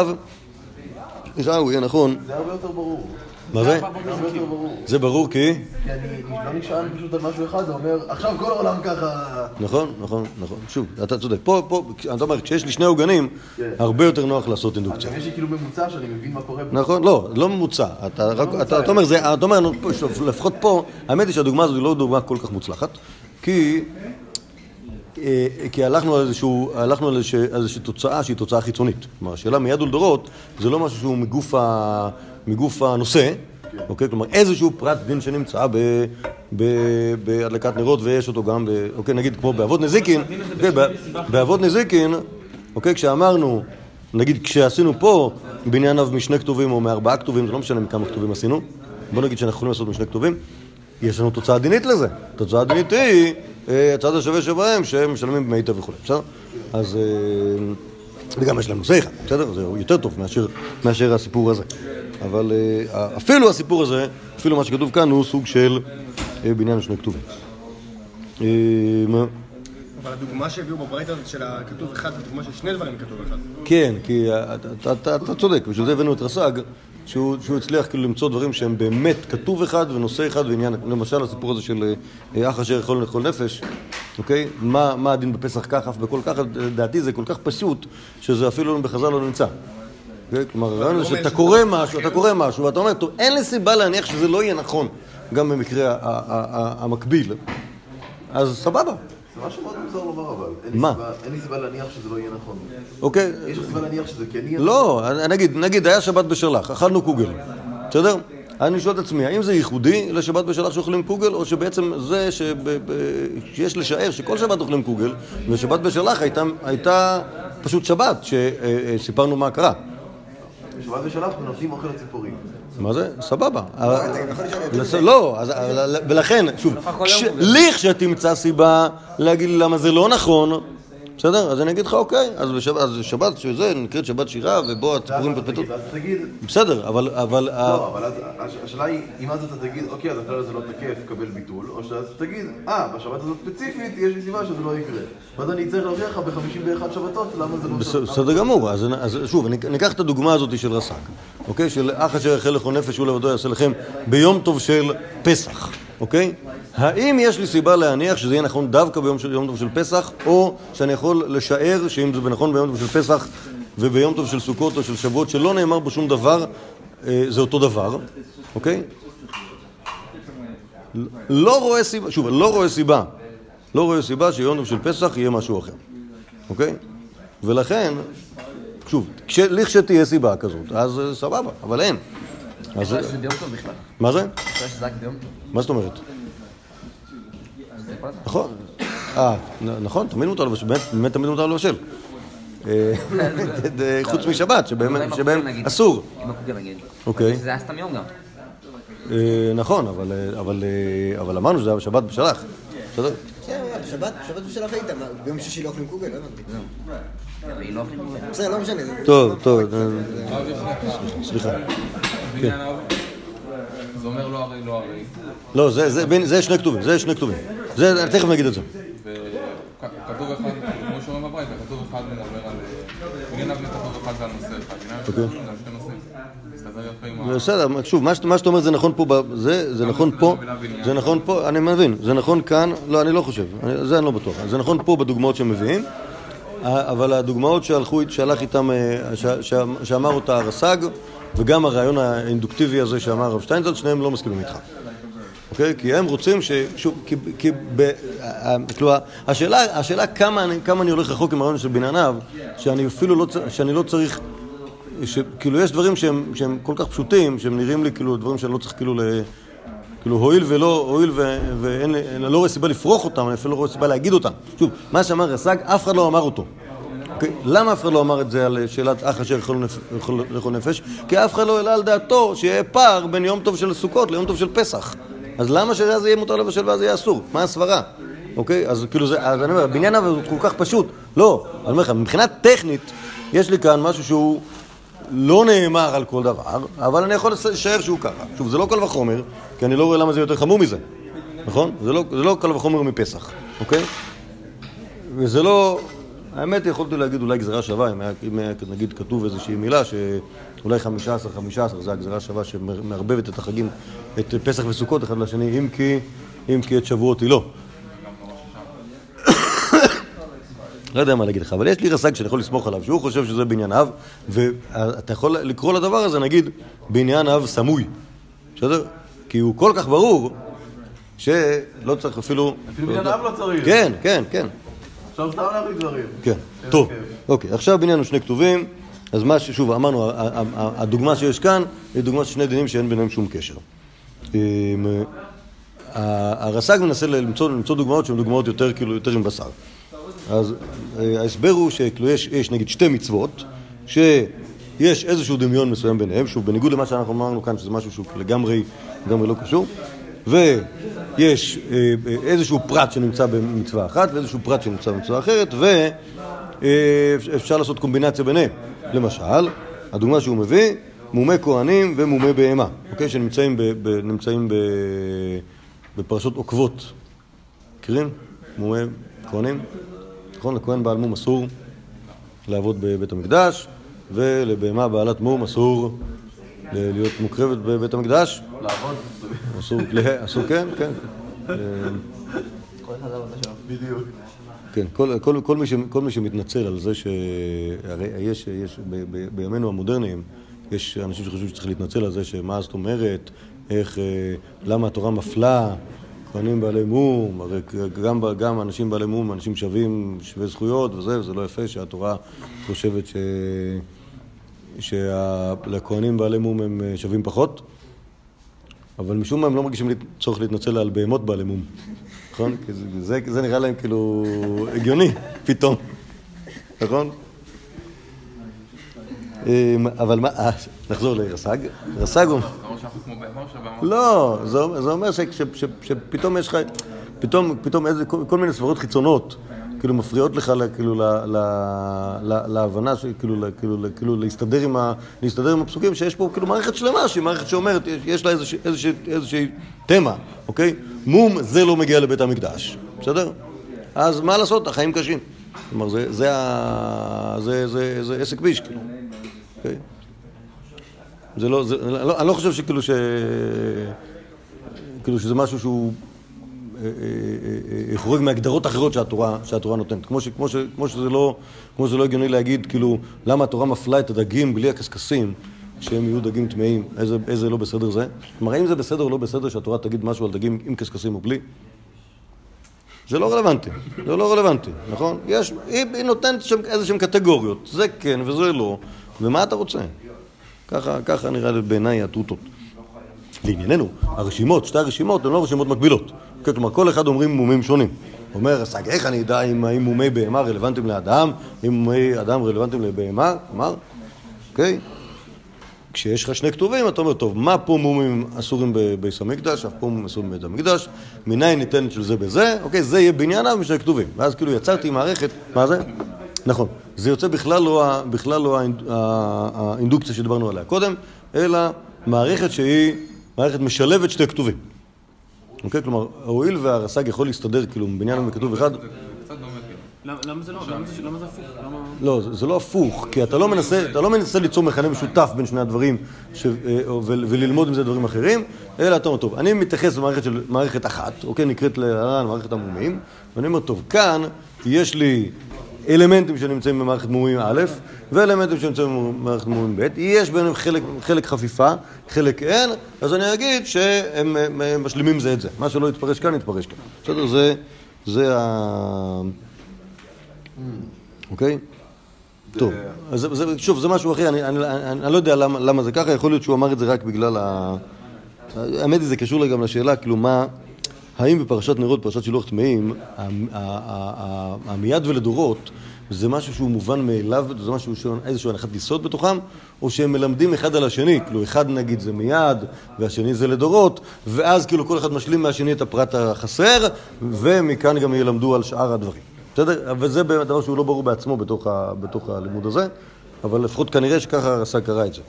נראה הוא יהיה נכון. זה הרבה יותר ברור. מה זה? זה ברור. כי... כי אני לא נשען פשוט על משהו אחד, זה אומר, עכשיו כל העולם ככה... נכון, נכון, נכון. שוב, אתה צודק. פה, פה, אתה אומר, כשיש לי שני עוגנים, הרבה יותר נוח לעשות אינדוקציה. גם יש לי כאילו ממוצע שאני מבין מה קורה. נכון, לא, לא ממוצע. אתה אומר, זה, אתה אומר, פה, לפחות פה, האמת היא שהדוגמה הזאת היא לא דוגמה כל כך מוצלחת, כי, כי הלכנו על, איזשהו, הלכנו על איזושהי, תוצאה שהיא תוצאה חיצונית. כלומר, השאלה מיד ולדורות זה לא משהו שהוא מגוף, ה, מגוף הנושא, אוקיי? כלומר, איזשהו פרט דין שנמצא ב, ב, בהדלקת נרות ויש אותו גם, ב, אוקיי, נגיד כמו באבות נזיקין, אוקיי, באבות נזיקין, אוקיי, כשאמרנו, נגיד כשעשינו פה בענייניו משני כתובים או מארבעה כתובים, זה לא משנה מכמה כתובים עשינו, בוא נגיד שאנחנו יכולים לעשות משני כתובים, יש לנו תוצאה דינית לזה. תוצאה דינית היא אה, הצד השווה שבהם שהם משלמים דמי היטב וכו', בסדר? אז... אה, וגם יש להם נושא אחד, בסדר? זה יותר טוב מאשר, מאשר הסיפור הזה. אבל אה, אפילו הסיפור הזה, אפילו מה שכתוב כאן הוא סוג של אה, בניין שני כתובים. אה? אבל הדוגמה שהביאו בברייתא הזאת של הכתוב אחד, זו דוגמה של שני דברים כתוב אחד. כן, כי אתה צודק, בשביל זה הבאנו את רס"ג, שהוא, שהוא הצליח כאילו למצוא דברים שהם באמת כתוב אחד ונושא אחד ועניין, למשל הסיפור הזה של אה, אח אשר יכול לאכול נפש, אוקיי? מה, מה הדין בפסח כך אף בכל כך, לדעתי זה כל כך פשוט, שזה אפילו בחז"ל לא נמצא. אוקיי? כלומר, הרעיון זה שאתה קורא משהו, אתה קורא משהו, ואתה אומר, טוב, אין לי סיבה להניח שזה לא יהיה נכון, גם במקרה המקביל, אז סבבה, זה משהו מאוד מוזר לומר אבל. אין לי מה? סיבה- אין לי סיבה להניח שזה לא יהיה נכון. אוקיי? יש לך סיבה להניח שזה כן יהיה לא, נגיד, נגיד היה שבת בשלח, אכלנו קוגל, בסדר? אני שואל את עצמי, האם זה ייחודי לשבת בשלח שאוכלים קוגל, או שבעצם זה שיש לשער שכל שבת אוכלים קוגל, ושבת בשלח הייתה, הייתה פשוט שבת, שסיפרנו מה קרה. בשבת ושלח ונותנים אוכל לציפורים. מה זה? סבבה. לא, ולכן, שוב, כש- לכשתמצא סיבה להגיד למה זה לא נכון, בסדר? אז אני אגיד לך, אוקיי, אז בשבת, אז שבת שזה, נקראת שבת שירה, ובו הציפורים אז תגיד, בסדר, אבל... אבל לא, אבל אז הש- השאלה היא, אם אז אתה תגיד, אוקיי, אז הכלל הזה לא תקף, קבל ביטול, או שאז תגיד, אה, בשבת הזאת ספציפית, יש לי סיבה שזה לא יקרה. ואז אני צריך להוכיח לך ב-51 שבתות למה זה לא... בס- בסדר גמור, אז, שוב, אני אקח את הדוגמה הזאת של רס"ג, אוקיי? של אח אשר יחל לכל נפש הוא לבדו יעשה לכם ביום טוב של פסח, אוקיי? האם יש לי סיבה להניח שזה יהיה נכון דווקא ביום של, יום טוב של פסח, או שאני יכול לשער שאם זה נכון ביום טוב של פסח וביום טוב של סוכות או של שבועות שלא נאמר בו שום דבר, אה, זה אותו דבר, אוקיי? לא רואה סיבה, שוב, לא רואה סיבה, לא רואה סיבה שיום טוב של פסח יהיה משהו אחר, אוקיי? ולכן, שוב, כש- לכשתהיה סיבה כזאת, אז אה, סבבה, אבל אין. אז. מה זה? מה זאת אומרת? נכון. אה, נכון, תמיד מותר לבשל, באמת, תמיד מותר לבשל. אה, חוץ משבת, שבהם. אסור. עם הקוגל נגיד. אוקיי. זה היה סתם יום גם. אה, נכון, אבל, אה, אבל, אה, אבל אמרנו שזה היה בשבת בשלח. בסדר? כן, בשבת, בשלח היית, ביום שישי לא אוכלים קוגל, לא הבנתי. לא קוגל. בסדר, לא משנה. טוב, טוב, אה, סליחה. זה אומר לא הרי לא הרי, לא, זה- זה בין- זה שני כתובים, זה שני כתובים. זה, תכף נגיד את זה. וכתוב אחד, כמו שאומרים בברייתא, כתוב אחד מדבר על... כתוב אחד ועל נושא אחד, אוקיי. כתוב על נושאים. בסדר, שוב, מה שאת- מה שאתה אומר זה נכון פה, זה נכון פה, זה נכון פה, אני מבין, זה נכון כאן, לא, אני לא חושב, זה אני לא בטוח, זה נכון פה בדוגמאות שהם מביאים, ה- אבל הדוגמאות שהלכו, שהלך איתם, אה, שאמר אותה הרס"ג, וגם הרעיון האינדוקטיבי הזה שאמר הרב שטיינזלד, שניהם לא מסכימים איתך. אוקיי? כי הם רוצים ש... שוב, כי... כי ב... כלומר, השאלה, השאלה כמה, אני, כמה אני הולך רחוק עם הרעיון של אב, שאני אפילו לא, שאני לא צריך... ש... כאילו, יש דברים שהם, שהם כל כך פשוטים, שהם נראים לי כאילו דברים שאני לא צריך כאילו ל... כאילו, הואיל ולא, הואיל ו... ואין, אני לא רואה סיבה לפרוח אותם, אני אפילו לא רואה סיבה להגיד אותם. שוב, מה שאמר רס"ג, אף אחד לא אמר אותו. אוקיי? למה אף אחד לא אמר את זה על שאלת אח אשר לאכול נפש? כי אף אחד לא העלה על דעתו שיהיה פער בין יום טוב של סוכות ליום טוב של פסח. אז למה שאז יהיה מותר לבשל ואז יהיה אסור? מה הסברה? אוקיי? אז כאילו זה, אז אני אומר, הבניין הזה הוא כל כך פשוט. לא, אני אומר לך, מבחינה טכנית, יש לי כאן משהו שהוא לא נאמר על כל דבר, אבל אני יכול לשער שהוא ככה. שוב, זה לא קל וחומר, כי אני לא רואה למה זה יותר חמור מזה, נכון? זה לא, זה לא קל וחומר מפסח, אוקיי? וזה לא... האמת, יכולתי להגיד אולי גזירה שווה, אם היה, אם היה נגיד כתוב איזושהי מילה שאולי 15, 15 זה הגזירה שווה שמערבבת את החגים, את פסח וסוכות אחד לשני, אם כי, אם כי את שבועות היא לא. לא יודע מה להגיד לך, אבל יש לי רס"ג שאני יכול לסמוך עליו, שהוא חושב שזה בניין אב, ואתה יכול לקרוא לדבר הזה, נגיד, בניין אב סמוי, בסדר? כי הוא כל כך ברור, שלא צריך אפילו... אפילו בניין אב לא צריך. כן, כן, כן. עכשיו סתם להביא דברים. כן, טוב, אוקיי, עכשיו בעניין שני כתובים, אז מה ששוב אמרנו, הדוגמה שיש כאן היא דוגמה של שני דינים שאין ביניהם שום קשר. אמ, הרס"ג מנסה למצוא, למצוא דוגמאות שהן דוגמאות יותר כאילו, יותר עם בשר. אז אה, ההסבר הוא שכאילו יש, יש נגיד שתי מצוות, שיש איזשהו דמיון מסוים ביניהם, שוב, בניגוד למה שאנחנו אמרנו כאן, שזה משהו שהוא לגמרי, לגמרי לא קשור, ויש אה, איזשהו פרט שנמצא במצווה אחת ואיזשהו פרט שנמצא במצווה אחרת, ואפשר לעשות קומבינציה ביניהם. למשל, הדוגמה שהוא מביא, מומי כהנים ומומי בהמה, אוקיי? שנמצאים ב, ב, נמצאים ב, בפרשות עוקבות. מכירים? מומי כהנים? נכון? לכהן בעל מום אסור לעבוד בבית המקדש, ולבהמה בעלת מום אסור להיות מוקרבת בבית המקדש. לעבוד. אסור, לה- אסור, כן, כן. בדיוק. כן, כל, כל, כל, מי ש, כל מי שמתנצל על זה שהרי יש, יש ב, ב, בימינו המודרניים, יש אנשים שחושבים שצריך להתנצל על זה שמה זאת אומרת, איך, אה, למה התורה מפלה כהנים בעלי מום, הרי גם, גם אנשים בעלי מום, אנשים שווים, שווי זכויות וזה, וזה לא יפה שהתורה חושבת ש... שלכהנים בעלי מום הם אה, שווים פחות, אבל משום מה הם לא מרגישים צורך להתנצל על בהמות בעלי מום, נכון? כי זה, זה, זה נראה להם כאילו הגיוני פתאום, נכון? אמ, אבל מה, אה, נחזור לרס"ג. רס"ג הוא... לא, זה, אומר- שפתאום יש לך, פתאום, איזה, כל מיני סברות חיצונות, כאילו מפריעות לך, כאילו, להבנה, כאילו, כאילו, כאילו להסתדר עם, ה, להסתדר עם הפסוקים, שיש פה כאילו מערכת שלמה, שהיא מערכת שאומרת, יש, לה איזושהי, תמה, אוקיי? מום, זה לא מגיע לבית המקדש, בסדר? אז מה לעשות, החיים קשים. כלומר, זה, זה, זה, זה, זה עסק ביש, כאילו, אוקיי? זה לא, זה, לא, אני לא חושב שכאילו ש... כאילו שזה משהו שהוא חורג מהגדרות אחרות שהתורה, שהתורה נותנת. כמו, ש, כמו, ש, כמו, שזה לא, כמו שזה לא הגיוני להגיד, כאילו, למה התורה מפלה את הדגים בלי הקשקשים, שהם יהיו דגים טמאים, איזה, איזה לא בסדר זה? כלומר, האם זה בסדר או לא בסדר שהתורה תגיד משהו על דגים עם קשקשים או בלי? זה לא רלוונטי, זה לא רלוונטי, נכון? יש, היא, היא נותנת שם איזה שהן קטגוריות, זה כן וזה לא, ומה אתה רוצה? ככה, ככה נראה לי בעיניי התותות. לענייננו, הרשימות, שתי הרשימות הן לא רשימות מקבילות. כלומר, כל אחד אומרים מומים שונים. אומר הסג, איך אני אדע אם האם מומי בהמה רלוונטיים לאדם, אם מומי אדם רלוונטיים לבהמה? כלומר, אוקיי? כשיש לך שני כתובים, אתה אומר, טוב, מה פה מומים אסורים בביס המקדש, אף פה מומים אסורים בבית המקדש, מניין ניתן של זה בזה, אוקיי, זה יהיה בענייניו משני כתובים. ואז כאילו יצרתי מערכת, מה זה? נכון. זה יוצא בכלל לא, בכלל לא האינדוקציה שדיברנו עליה קודם, אלא מערכת שהיא מערכת משלבת שתי כתובים. אוקיי? כלומר, הואיל והרס"ג יכול להסתדר כאילו מבניין בכתוב אחד, כאילו. למה זה לא? למה זה- למה זה הפוך? לא, זה, לא הפוך, כי אתה לא מנסה, אתה לא מנסה ליצור מכנה משותף בין שני הדברים אה, וללמוד עם זה דברים אחרים, אלא אתה אומר, טוב, אני מתייחס למערכת של מערכת אחת, אוקיי, נקראת להלן מערכת המומים, ואני אומר, טוב, כאן יש לי אלמנטים שנמצאים במערכת מומים א', ואלמנטים שנמצאים במערכת מומים ב', יש ביניהם חלק, חלק חפיפה, חלק אין, אז אני אגיד שהם הם, הם משלימים זה את זה. מה שלא יתפרש כאן, יתפרש כאן. בסדר? זה, זה ה... אוקיי? טוב, אז זה, שוב, זה משהו אחר, אני, אני, אני, אני לא יודע למה, למה זה ככה, יכול להיות שהוא אמר את זה רק בגלל ה... האמת היא, זה קשור גם לשאלה, כאילו, מה... האם בפרשת נרות, פרשת שילוח טמאים, המיד ולדורות, זה משהו שהוא מובן מאליו, זה משהו שהוא איזושהי הנחת יסוד בתוכם, או שהם מלמדים אחד על השני, כאילו אחד נגיד זה מיד, והשני זה לדורות, ואז כאילו כל אחד משלים מהשני את הפרט החסר, ומכאן גם ילמדו על שאר הדברים. בסדר? וזה באמת דבר שהוא לא ברור בעצמו בתוך, ה, בתוך הלימוד הזה, אבל לפחות כנראה שככה הרס"ג קרא את זה.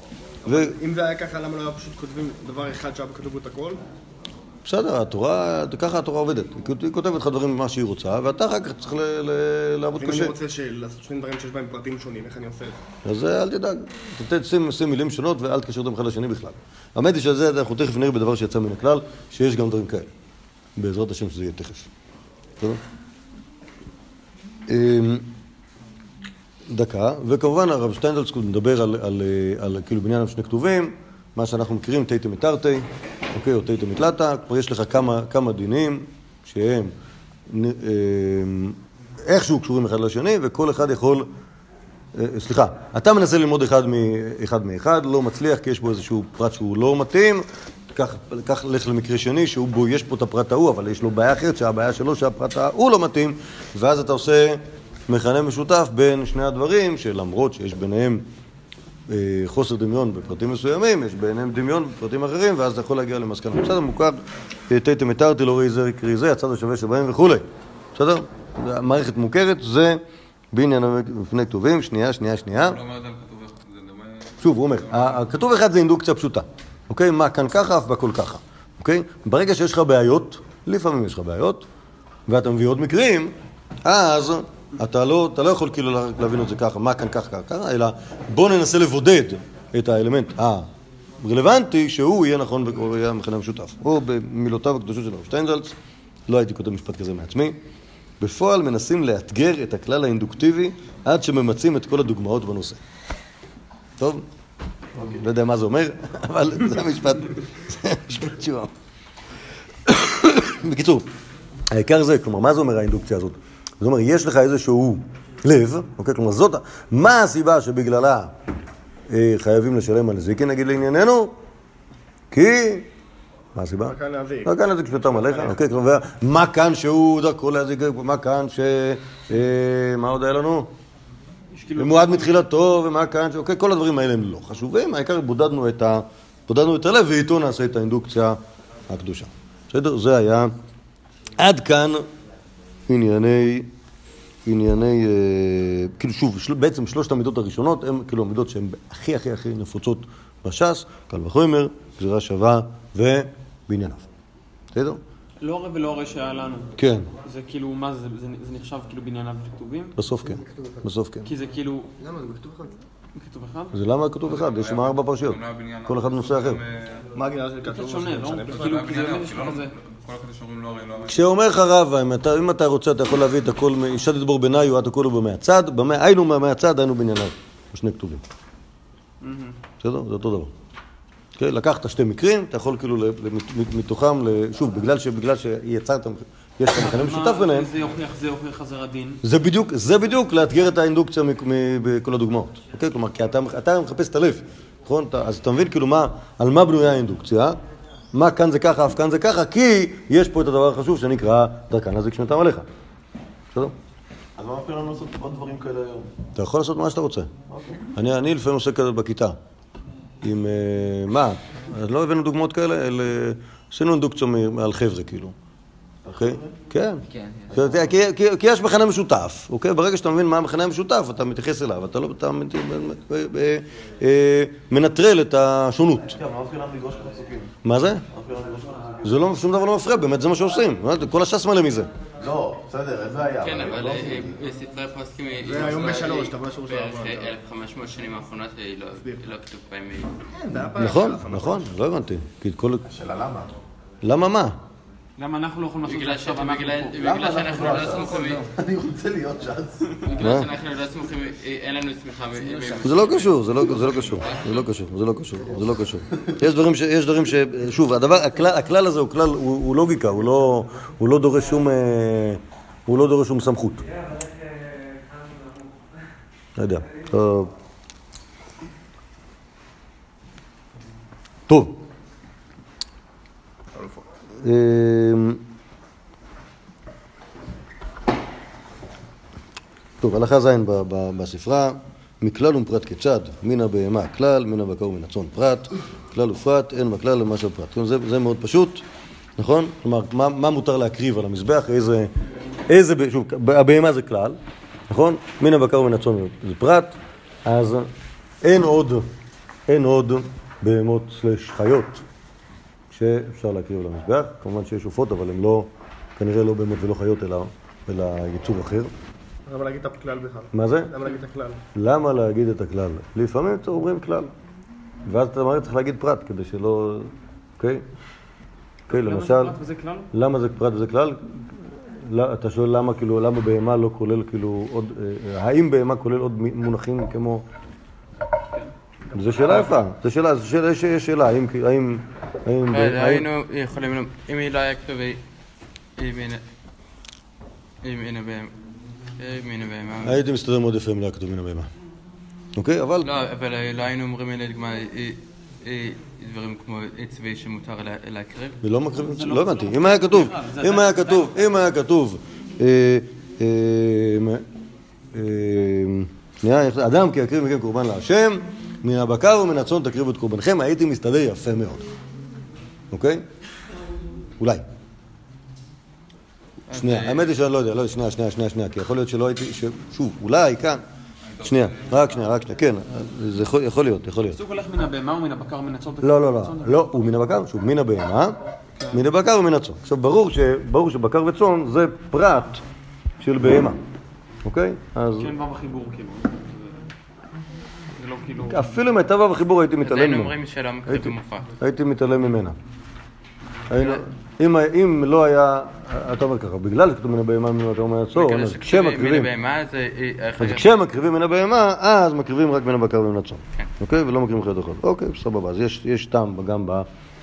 ו... אם זה היה ככה, למה לא היה פשוט כותבים דבר אחד שהיה כתוב את הכל? בסדר, התורה, ככה התורה עובדת. היא כות- היא כותבת לך דברים ממה שהיא רוצה, ואתה אחר כך צריך לעבוד ואם אני קשה. רוצה לעשות שני דברים שיש בהם פרטים שונים, איך אני עושה את זה? אז אה, אל תדאג, תתן, שים, שים מילים שונות ואל תקשר אותם אחד לשני בכלל. האמת היא שזה, אנחנו תכף נראה בדבר שיצא מן הכלל, שיש גם דברים כאלה. בעזרת השם שזה יהיה תכף. אמ, דקה, וכמובן הרב שטיינזלצקוט מדבר על, על, אה, על, כאילו בניין עם שני כתובים, מה שאנחנו מכירים תיתא מתרתי, אוקיי, או תיתא מתלתא, כבר יש לך כמה, כמה דינים שהם אמ, איכשהו קשורים אחד לשני, וכל אחד יכול אה, סליחה, אתה מנסה ללמוד אחד מאחד מאחד, לא מצליח כי יש בו איזשהו פרט שהוא לא מתאים, קח לך למקרה שני, שהוא בו, יש פה את הפרט ההוא, אבל יש לו בעיה אחרת, שהבעיה שלו שהפרט ההוא לא מתאים, ואז אתה עושה מכנה משותף בין שני הדברים, שלמרות שיש ביניהם אה, חוסר דמיון בפרטים מסוימים, יש ביניהם דמיון בפרטים אחרים, ואז אתה יכול להגיע למסקנה. בסדר, מוכר, אה, תתא מתרתי לא ראי זה קרי זה, הצד השווה שבהם וכולי. בסדר? המערכת מוכרת, זה בעניין מפני כתובים, שנייה, שנייה, שנייה. כתוב. שוב, הוא אומר, הכתוב אחד זה אינדוקציה פשוטה, אוקיי? מה כאן ככה, אף בכל ככה, אוקיי? ברגע שיש לך בעיות, לפעמים יש לך בעיות, ואתה מביא עוד מקרים, אז אתה לא, אתה לא יכול כאילו לה- להבין את זה ככה, מה כאן ככה, ככה, אלא בוא ננסה לבודד את האלמנט הרלוונטי, שהוא יהיה נכון יהיה המכנה המשותף. או במילותיו הקדושות של הרב שטיינזלץ, לא הייתי כותב משפט כזה מעצמי, בפועל מנסים לאתגר את הכלל האינדוקטיבי עד שממצים את כל הדוגמאות בנושא. טוב? לא יודע מה זה אומר, אבל זה המשפט, זה המשפט שהוא אמר. בקיצור, העיקר זה, כלומר, מה זה אומר האינדוקציה הזאת? זאת אומרת, יש לך איזשהו לב, אוקיי? כלומר, זאת, מה הסיבה שבגללה אה, חייבים לשלם על זיקין, נגיד לענייננו? כי... מה הסיבה? מה כאן להזיק? מה כאן להזיק שפתם עליך? אוקיי, כלומר, מה כאן שהוא דרכו להזיק, מה כאן ש... אה, מה עוד היה לנו? ומועד מתחילתו, ומה כאן, ש- אוקיי, כל הדברים האלה הם לא חשובים, העיקר בודדנו את, ה, בודדנו את הלב, ואיתו נעשה את האינדוקציה הקדושה. בסדר? זה היה עד כאן ענייני, ענייני, אה, כאילו שוב, של, בעצם שלושת המידות הראשונות הן כאילו המידות שהן הכי הכי הכי נפוצות בש"ס, קל וחומר, גזירה שווה ובענייניו. בסדר? לא הרי ולא הרי שהיה לנו. כן, זה כאילו, מה זה, זה, זה נחשב כאילו בענייניו כתובים? בסוף כן, בסוף כן. כי זה כאילו, למה? זה בכתוב אחד. כתוב אחד? זה למה כתוב אחד? יש שם ארבע פרשיות, כל אחד נושא אחר. אה, מה הגילה של כתוב? שונה, לא? כאילו, זה לא- לך כזה... כל הקטע שאומרים לא הרי לא היה... כשאומר לך רבא, אם אתה, אם אתה רוצה, אתה יכול להביא את הכל, אישה תדבור בניי או את הכל הוא מהצד, במה- היינו מהצד, היינו בענייניו. שני כתובים. בסדר? זה אותו דבר. אוקיי? לקחת שתי מקרים, אתה יכול כאילו, ל- ל- מתוכם, ל- שוב, בגלל ש- בגלל שיצרת, יש לך מכנה משותף ביניהם, זה יוכיח, זה יוכיח חזר הדין. זה בדיוק, זה בדיוק לאתגר את האינדוקציה בכל הדוגמאות. אוקיי? כלומר, כי אתה, אתה מחפש את הלב, נכון? אתה, אז אתה מבין כאילו מה, על מה בנויה האינדוקציה, מה כאן זה ככה, אף כאן זה ככה, כי יש פה את הדבר החשוב שנקרא דרכן להזיק שנתם עליך. בסדר? אז מה מפריע לנו לעשות עוד דברים כאלה היום? אתה יכול לעשות מה שאתה רוצה. אני, אני לפעמים עושה כזה בכיתה. עם... אה, מה? לא הבאנו דוגמאות כאלה, אלא עשינו אינדוקציה על חבר'ה, כאילו. אוקיי? כן. כן, כי- כי- יש מכנה משותף, אוקיי? ברגע שאתה מבין מה המכנה המשותף, אתה מתייחס אליו, אתה לא... אתה מת- אה, אה, מנטרל את השונות. כן, מה פסוקים? מה זה? פסוקים? זה לא, שום דבר לא מפריע, באמת זה מה שעושים. כל הש"ס מלא מזה. לא, בסדר, אין בעיה. כן, אבל לא אה. אה, ספרי פוסקים... אה, זה היום אה, בשלוש, אה, תבוא לשיעור של בערך ארבע, אה, אתה- 1500 שנים האחרונות אה, לא לא כתוב בהם... אה, כן, היה נכון, נכון, לא הבנתי. כי כל... השאלה למה? למה מה? למה אנחנו לא יכולים לעשות את זה בגלל ש- עכשיו, אנחנו בגלל- פה? בגלל שאנחנו לא סמוכים... אני רוצה להיות ש"ס. בגלל שאנחנו לא סמוכים... אין לנו סמיכה... מ- זה לא קשור, זה לא, זה לא קשור, זה לא קשור, זה לא קשור, זה לא קשור. יש דברים ש... יש דברים ש... שוב, הדבר, הכלל, הזה הוא כלל, הוא, לוגיקה, הוא לא, הוא לא דורש שום... אה, הוא לא דורש שום סמכות. לא יודע. טוב. טוב. אמ, טוב, הלכה ז' בספרה, מכלל ומפרט כיצד, מן הבהמה כלל, מן הבקר ומן הצאן פרט, כלל ופרט, אין בכלל למה פרט. כלומר, זה, זה מאוד פשוט, נכון? כלומר, מה, מה מותר להקריב על המזבח, איזה, איזה, שוב, הבהמה זה כלל, נכון? מן הבקר ומן הצאן זה פרט, אז אין עוד, אין עוד בהמות סלש חיות שאפשר להקריב על המזבח. כמובן שיש עופות, אבל הם לא, כנראה לא בהמות ולא חיות, אלא, אלא יצור אחר. למה להגיד את הכלל בכלל? מה זה? למה להגיד את הכלל? למה להגיד את הכלל? לפעמים אתם אומרים כלל, ואז אתה אומר צריך להגיד פרט, כדי שלא... אוקיי? אוקיי, למשל? למה זה פרט וזה כלל? לא, אתה שואל למה, כאילו, למה בהמה לא כולל, כאילו, עוד... אה, האם בהמה כולל עוד מונחים כמו... זו שאלה יפה, זו שאלה, זו שאלה, יש יש שאלה, האם... האם... האם... לא, האם- היינו יכולים... אם היא לא היה כתוב... אה, אם הנה... הנה בהם... הייתי מסתדר מאוד יפה אם לא היה כתוב מן הבהמה. אוקיי, אבל... לא, אבל אה, לא היינו אומרים לדוגמה אה, אה, דברים כמו אה, צבי שמותר לה- להקריב. ולא מקריבים, לא לא- הבנתי, אם היה כתוב, אם היה כתוב, אם היה כתוב, אה, אה, אה, שנייה? אדם כי יקריב מכם קורבן להשם, מן הבקר ומן הצאן תקריבו את קורבנכם, הייתי מסתדר יפה מאוד, אוקיי? אולי. שנייה, האמת היא שאני לא יודע, לא, שנייה, שנייה, שנייה, שנייה, כי יכול להיות שלא הייתי, שוב, אולי, כאן, שנייה, רק שנייה, רק שנייה, כן, זה יכול להיות, יכול להיות. הפסוק הולך מן הבהמה ומן הבקר ומן הצאן. לא, לא, לא, לא, הוא מן הבקר, שוב, מן הבהמה, מן הבקר ומן הצאן. עכשיו, ברור, ש, ברור שבקר וצאן זה פרט של בהמה, אוקיי? אז כן, ו' החיבור, כאילו. כאילו... אפילו אם הייתה ו' החיבור הייתי אז מתעלם היינו ממנו. אומרים שלא הייתי- מקריבים מופרט. הייתי מתעלם ממנה. היינו- אם, אם לא היה, אתה אומר ככה, בגלל שכתוב מן הבהמה מן ומן הצאן, בגלל אז שכשמקריבים מן כשמקריבים, הבהמה זה... אה, אז אחר- כשמקריבים מן הבהמה, אז מקריבים רק מן הבקר ומן הצאן. כן. אוקיי? ולא מקריבים חיות אחרות. אוקיי, סבבה. אז יש, יש טעם גם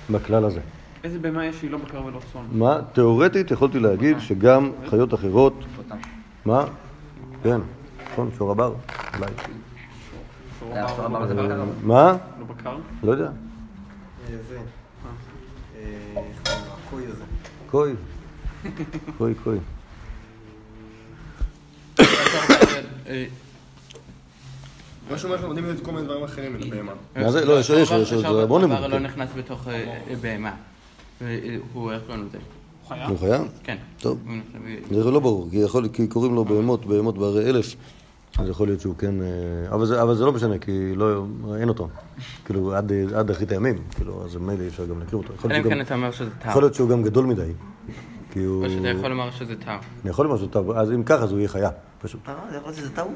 בכלל הזה. איזה בהמה יש שהיא לא בקר ולא צאן? מה? תיאורטית יכולתי להגיד שגם חיות אחרות... מה? כן, נכון, שור הבר, אולי. מה? לא בקר? לא יודע. אה, זה. אה. קוי. קוי, קוי. אה, משהו מה שאנחנו יודעים את כל מיני דברים אחרים מן הבהמה. מה זה? לא, יש, יש, יש, יש, המון. לא נכנס בתוך אה, אה, בהמה. אה, אה, הוא, איך קוראים לזה? הוא חיה? הוא חיה? כן. טוב. זה לא ברור, כי קוראים לו בהמות, בהמות בהרי אלף, אז יכול להיות שהוא כן... אה, אבל זה, אבל זה לא משנה, כי לא, אין אותו. כאילו, עד, עד אחרית הימים, כאילו, אז מילא אי אפשר גם להכיר אותו. יכול אלא אם כן אתה אומר שזה טאו. יכול להיות שהוא גם גדול מדי. כי הוא... או שאתה יכול לומר שזה טאו. אני יכול לומר שהוא טוב, אז אם ככה, אז הוא יהיה חיה, פשוט. אה, זה יכול להיות שזה טעות.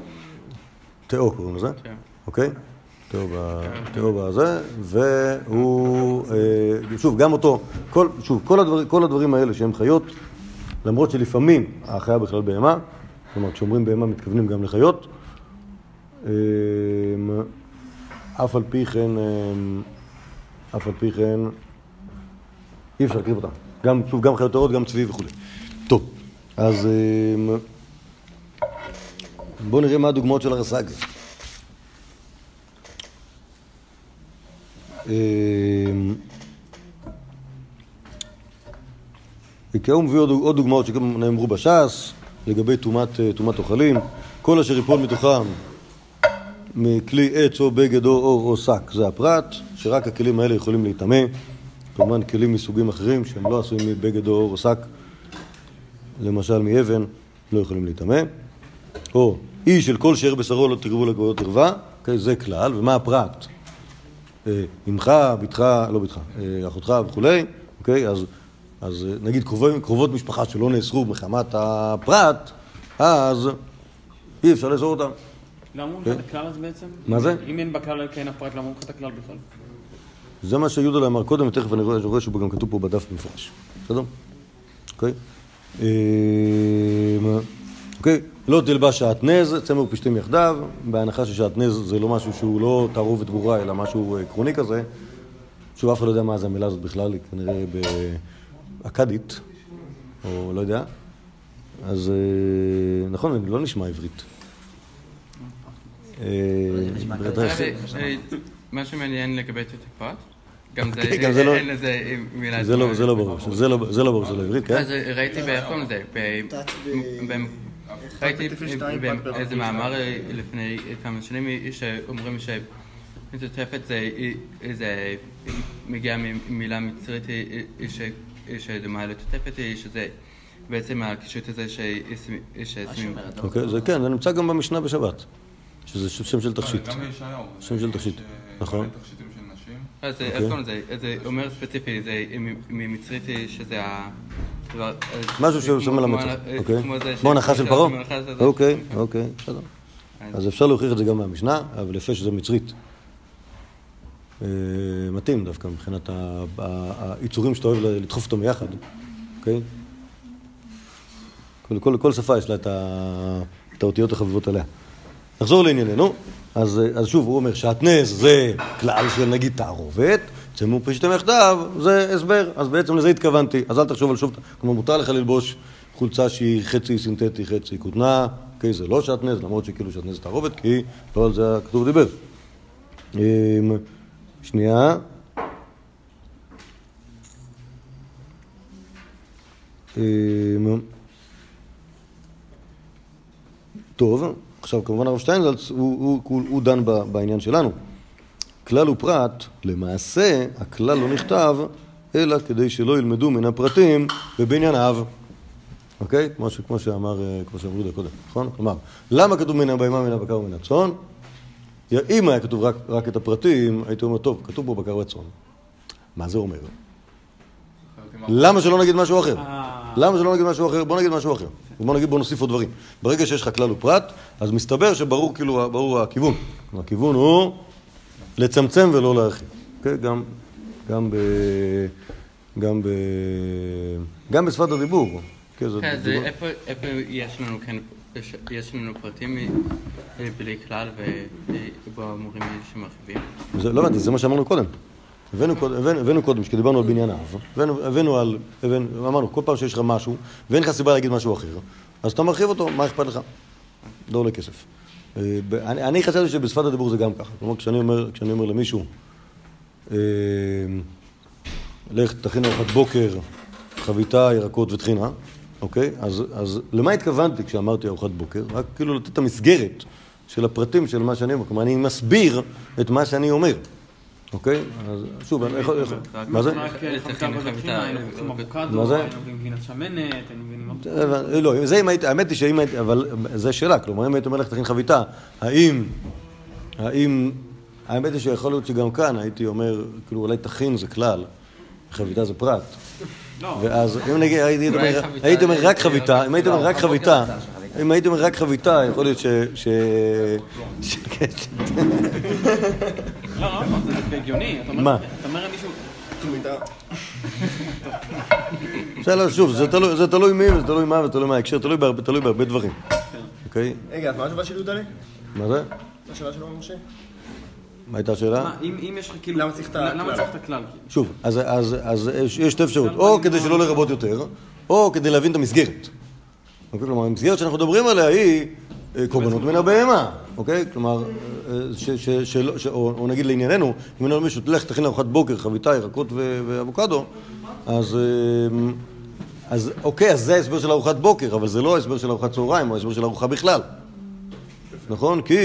תאו קוראים לזה, כן. אוקיי? תאו תאו בזה, והוא, אה, שוב, גם אותו, כל, שוב, כל, הדבר, כל הדברים האלה שהם חיות, למרות שלפעמים החיה בכלל בהמה, כלומר, כשאומרים בהמה מתכוונים גם לחיות, אה, אף על פי כן, אה, אף על פי כן, אי אפשר להקריב אותם. גם, שוב, גם חיות טהורות, גם צבי וכולי. טוב, אז אה, בואו נראה מה הדוגמאות של הרס"ג. אמ, כי הוא מביא עוד, דוגמאות שגם נאמרו בש"ס, לגבי אה, טומאת אוכלים. כל אשר יפול מתוכם מכלי עץ או בגד או אור או שק, זה הפרט, שרק הכלים האלה יכולים להיטמא. כמובן כלים מסוגים אחרים שהם לא עשויים מבגד או אור או שק, למשל מאבן, לא יכולים להיטמא. או אי של כל שאר בשרו לא תקרבו לגבוהות ערווה, אוקיי, זה כלל, ומה הפרט? אה, אמך, בתך, לא בתך, אה, אחותך וכולי, אוקיי, אז, אז אה, נגיד קרובי, קרובות משפחה שלא נאסרו מחמת הפרט, אז אי אפשר לאסור אותם. למה אומרים כן. לך את הכלל הזה בעצם? מה זה? אם אין בכלל כן הפרט, למה אומרים לך את הכלל בכלל? זה מה שיהודה אמר קודם, ותכף אני רואה, שהוא גם כתוב פה בדף במפורש. בסדר? אוקיי? אה, אוקיי? לא תלבש שעטנז, צמר ופשתים יחדיו, בהנחה ששעטנז זה לא משהו שהוא לא תערובת ברורה, אלא משהו אה, עקרוני כזה. שוב, אף אחד לא יודע מה זה המילה הזאת בכלל, היא כנראה באכדית, או לא יודע. אז אה, נכון, לא נשמע עברית. אה, אה, מה שמעניין לגבי תתקפת, גם זה, כן, גם זה לא- אין לזה אה, מילה. זה לא- זה לא ברור, זה לא- זה לא ברור לעברית, כן? אז אה, ראיתי באיך קוראים לזה, ב- תת ב- ראיתי איזה מאמר אה, לפני כמה שנים אה, שאומרים שמתוטפת זה אה, זה מגיע ממילה מצרית אה, אה, ש- שדומה לתוטפת, אה, שזה בעצם הקישוט הזה שהסמים. אוקיי, זה כן, זה נמצא גם במשנה בשבת, שזה שם של תכשיט. גם בישעיהו. שם של תכשיט, יש, אה, נכון. אז אוקיי. לזה? זה אומר ספציפי, זה ממצרית שזה ה... משהו המצח, כמו- אוקיי? כמו הנחה של פרעה? אוקיי, אוקיי, בסדר. אז אפשר להוכיח את זה גם מהמשנה, אבל יפה שזה מצרית. אה, מתאים דווקא מבחינת היצורים שאתה אוהב לדחוף אותם יחד, אוקיי? כל- כל- כל שפה יש לה את ה- את האותיות החביבות עליה. נחזור לענייננו. אז, אה, אז שוב, הוא אומר שעטנז זה כלל של נגיד תערובת, צמור פשטם יחדיו זה הסבר, אז בעצם לזה התכוונתי. אז אל תחשוב על שוב, כלומר מותר לך ללבוש חולצה שהיא חצי סינתטי, חצי כותנה, אוקיי, זה לא שעטנז, למרות שכאילו שעטנז תערובת, כי לא על זה הכתוב דיבר. שנייה. אמ, טוב, עכשיו כמובן הרב שטיינזלץ, הוא, הוא, הוא, הוא דן בעניין שלנו. כלל ופרט, למעשה הכלל לא נכתב, אלא כדי שלא ילמדו מן הפרטים בבנייניו. אוקיי? כמו, כמו שאמר, אה, כמו שאמרו יהודה קודם, נכון? כלומר, למה כתוב מן הבהמה, מן הבקר ומן הצאן? אם היה כתוב רק, רק את הפרטים, הייתי אומר, טוב, כתוב פה בקר וצאן. מה זה אומר? למה שלא נגיד משהו אחר? למה שלא נגיד משהו אחר? בוא נגיד משהו אחר. בוא נגיד, בוא נוסיף עוד דברים. ברגע שיש לך כלל ופרט, אז מסתבר שברור כאילו, ברור הכיוון. הכיוון הוא לצמצם ולא להרחיב. אוקיי? גם, גם ב... גם ב... גם בשפת הדיבור. כן, זה כן, איפה איפה יש לנו כן, יש- יש לנו פרטים אה, בלי כלל ובו אמורים שמרחיבים? זה, לא הבנתי, זה מה שאמרנו קודם. הבאנו, הבאנו, הבאנו קודם, כשדיברנו על בניין אב, הבאנו, הבאנו על, הבאנו, אמרנו, כל פעם שיש לך משהו, ואין לך סיבה להגיד משהו אחר, אז אתה מרחיב אותו, מה אכפת לך? לא עולה כסף. אה, אני, אני חשבתי שבשפת הדיבור זה גם ככה. כלומר, כשאני אומר, כשאני אומר למישהו, אה, לך תכין ארוחת בוקר, חביתה, ירקות וטחינה, אוקיי? אז, אז למה התכוונתי כשאמרתי ארוחת בוקר? רק כאילו לתת את המסגרת של הפרטים של מה שאני אומר. כלומר, אני מסביר את מה שאני אומר, אוקיי? אז שוב, אני יכול... מה זה? מה זה? לא, זה אם הייתי, האמת היא שאם הייתי, אבל זה שאלה, כלומר אם הייתי אומר לך תכין חביתה, האם, האם, האמת היא שיכול להיות שגם כאן הייתי אומר, כאילו אולי תכין זה כלל, חביתה זה פרט. לא. ואז אם נגיד הייתי אומר, חביתה הייתי אומר זה- רק חביתה, אם הייתי אומר רק הבוקר חביתה. אם הייתי אומר רק חביתה, יכול להיות ש... ש- ש- כן, לא, לא, לא, זה הגיוני. אתה אומר- מה? אתה אומר למישהו... בסדר, שוב, זה תלוי- זה מי, וזה תלוי מה, ותלוי מה ההקשר, תלוי בהרבה- דברים. אוקיי? רגע, אז מה התשובה של יהודה? מה מה זה? השאלה שלו, משה? מה הייתה השאלה? אם יש לך כאילו... למה צריך את הכלל? למה צריך את הכלל? שוב, אז, אז, אז יש, שתי אפשרויות, או כדי שלא לרבות יותר, או כדי להבין את המסגרת. אוקיי? כלומר, המסגרת שאנחנו מדברים עליה היא אה, קורבנות מן הבהמה, אוקיי? כלומר, אה, ש, ש, שלא- ש, או, נגיד לענייננו, אם אני אומר למישהו, תלך תכין לארוחת בוקר, חביתה, ירקות ו- ואבוקדו, אז, אה, אז אוקיי, אז זה ההסבר של ארוחת בוקר, אבל זה לא ההסבר של ארוחת צהריים, או ההסבר של ארוחה בכלל. נכון? כי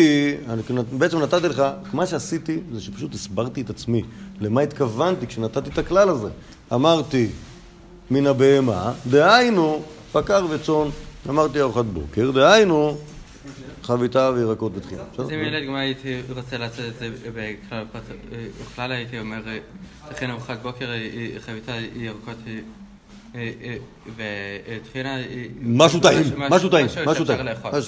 אני בעצם נתתי לך, מה שעשיתי זה שפשוט הסברתי את עצמי למה התכוונתי כשנתתי את הכלל הזה. אמרתי, מן הבהמה, דהיינו, בקר וצאן. אמרתי ארוחת בוקר, דהיינו, חביתה וירקות ותחילה. בסדר? אז אם ילד גם הייתי רוצה לעשות את זה בכלל, הייתי אומר, לכן ארוחת בוקר, חביתה ירקות אה, אה, אה. אה, משהו טעים, משהו טעים, משהו טעים.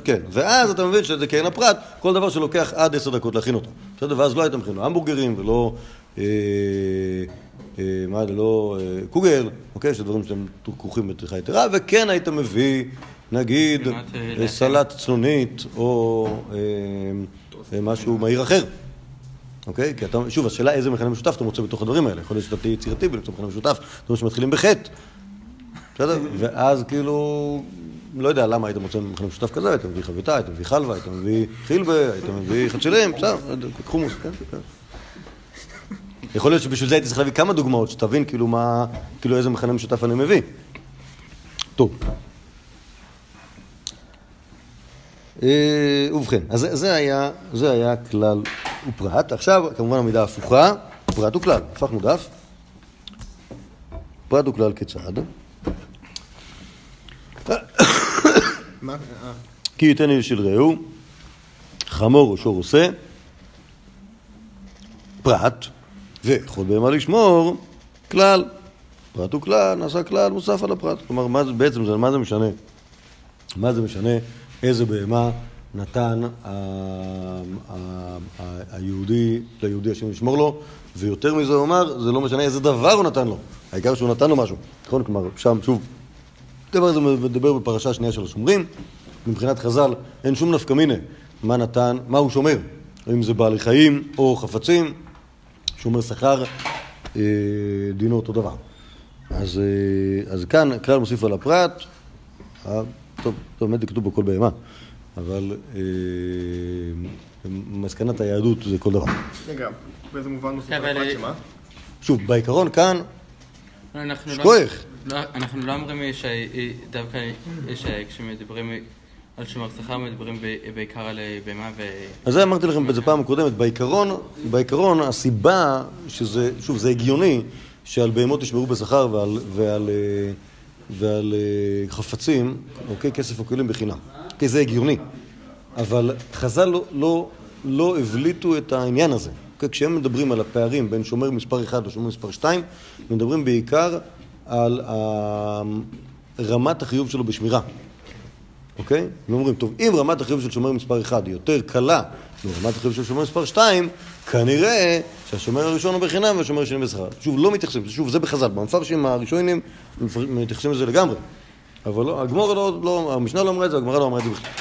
כן, ואז אתה מבין שזה כעין הפרט, כל דבר שלוקח עד עשר דקות להכין אותו. בסדר, ואז לא היית מכין לו המבורגרים ולא, אה, אה, מה זה, לא אה, קוגל, אוקיי, שדברים שהם כרוכים בטרחה יתרה, וכן היית מביא, נגיד, אה, אה. סלט צנונית, או אה, אה, משהו מהיר אחר. אוקיי? כי אתה, שוב, השאלה איזה מכנה משותף אתה מוצא בתוך הדברים האלה. יכול להיות שאתה תהיה יצירתי ולמצוא מכנה משותף, דברים שמתחילים בחטא. בסדר? ואז כאילו, לא יודע למה היית מוצא מכנה משותף כזה, היית מביא חביתה, היית מביא חלבה, היית מביא חילבה, היית מביא חצילים, בסדר, חומוס, כן, כן. יכול להיות שבשביל זה הייתי צריך להביא כמה דוגמאות, שתבין כאילו מה, כאילו איזה מכנה משותף אני מביא. טוב. אה, ובכן, אז זה- היה, זה היה כלל ופרט. עכשיו, כמובן המידה הפוכה, פרט וכלל. הפכנו דף. פרט וכלל כיצד? כי ייתן איש של רעהו, חמור או שור עושה, פרט, ויכול בהמה לשמור, כלל. פרט וכלל, נעשה כלל מוסף על הפרט. כלומר, מה זה, בעצם זה, מה זה משנה? מה זה משנה איזה בהמה נתן היהודי ליהודי השם לשמור לו, ויותר מזה הוא אמר, זה לא משנה איזה דבר הוא נתן לו, העיקר שהוא נתן לו משהו. נכון? כלומר, שם, שוב, הדבר הזה מדבר בפרשה השנייה של השומרים. מבחינת חז"ל אין שום נפקא מינה מה נתן, מה הוא שומר. אם זה בעלי חיים או חפצים, שומר שכר, אה, דינו אותו דבר. אז, אה, אז כאן כלל מוסיף על הפרט, אה, טוב, טוב, באמת זה כתוב בכל בהמה, אבל אה, מסקנת היהדות זה כל דבר. רגע, באיזה מובן נוסיף אבל, על הפרט אה, שמה? שוב, בעיקרון כאן, אנחנו לא- שכוח. לא- אנחנו לא אומרים שדווקא כשמדברים על שומר שכר מדברים בעיקר על אה, בהמה ו... אז זה אמרתי לכם בזה פעם הקודמת, בעיקרון, בעיקרון הסיבה שזה, שוב, זה הגיוני שעל בהמות ישמרו בשכר ועל, ועל, אה, ועל אה, חפצים, אוקיי, כסף או כלים בחינם. אוקיי, זה הגיוני. אבל חז"ל לא, לא, לא הבליטו את העניין הזה. אוקיי, כשהם מדברים על הפערים בין שומר מספר 1 לשומר מספר 2, הם מדברים בעיקר על רמת החיוב שלו בשמירה. אוקיי? הם אומרים, טוב, אם רמת החיוב של שומר מספר 1 היא יותר קלה מרמת החיוב של שומר מספר 2, כנראה שהשומר הראשון הוא בחינם והשומר השני בשכר. שוב, לא מתייחסים, שוב, זה בחז"ל, במפרשים הראשונים מתייחסים לזה לגמרי. אבל לא, הגמור לא, לא, המשנה לא אמרה את זה, הגמרא לא אמרה את זה בכלל.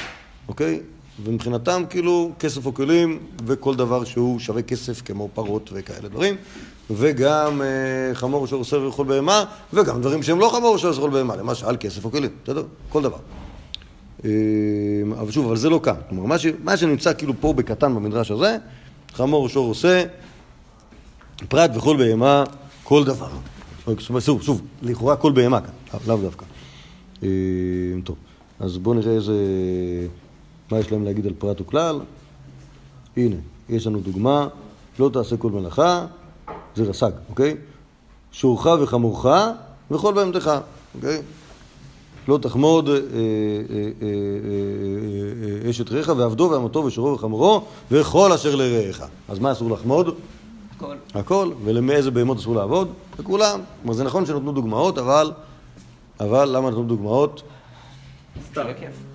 אוקיי? ומבחינתם, כאילו, כסף או כלים וכל דבר שהוא שווה כסף, כמו פרות וכאלה דברים. וגם אה, חמור או שור עושה וכל בהמה, וגם דברים שהם לא חמור או שור עושה וכל בהמה, למשל כסף או כלים, בסדר? כל דבר. אה, אבל שוב, אבל זה לא כאן. כלומר, מה, ש, מה שנמצא כאילו פה בקטן במדרש הזה, חמור שור עושה, פרט וכל בהמה, כל דבר. שוב, שוב, לכאורה כל בהמה כאן, לאו דווקא. אה, טוב, אז בואו נראה איזה... מה יש להם להגיד על פרט וכלל. הנה, יש לנו דוגמה, לא תעשה כל מלאכה, זה רס"ג, אוקיי? שורך וחמורך וכל בהמתך, אוקיי? לא תחמוד אה, אה, אה, אשת רעך ועבדו ואמתו ושורו וחמורו וכל אשר לרעך. אז מה אסור לחמוד? הכל. הכל, ולמאיזה בהמות אסור לעבוד? לכולם. כלומר, זה נכון שנתנו דוגמאות, אבל, אבל למה נתנו דוגמאות? שווה כיף.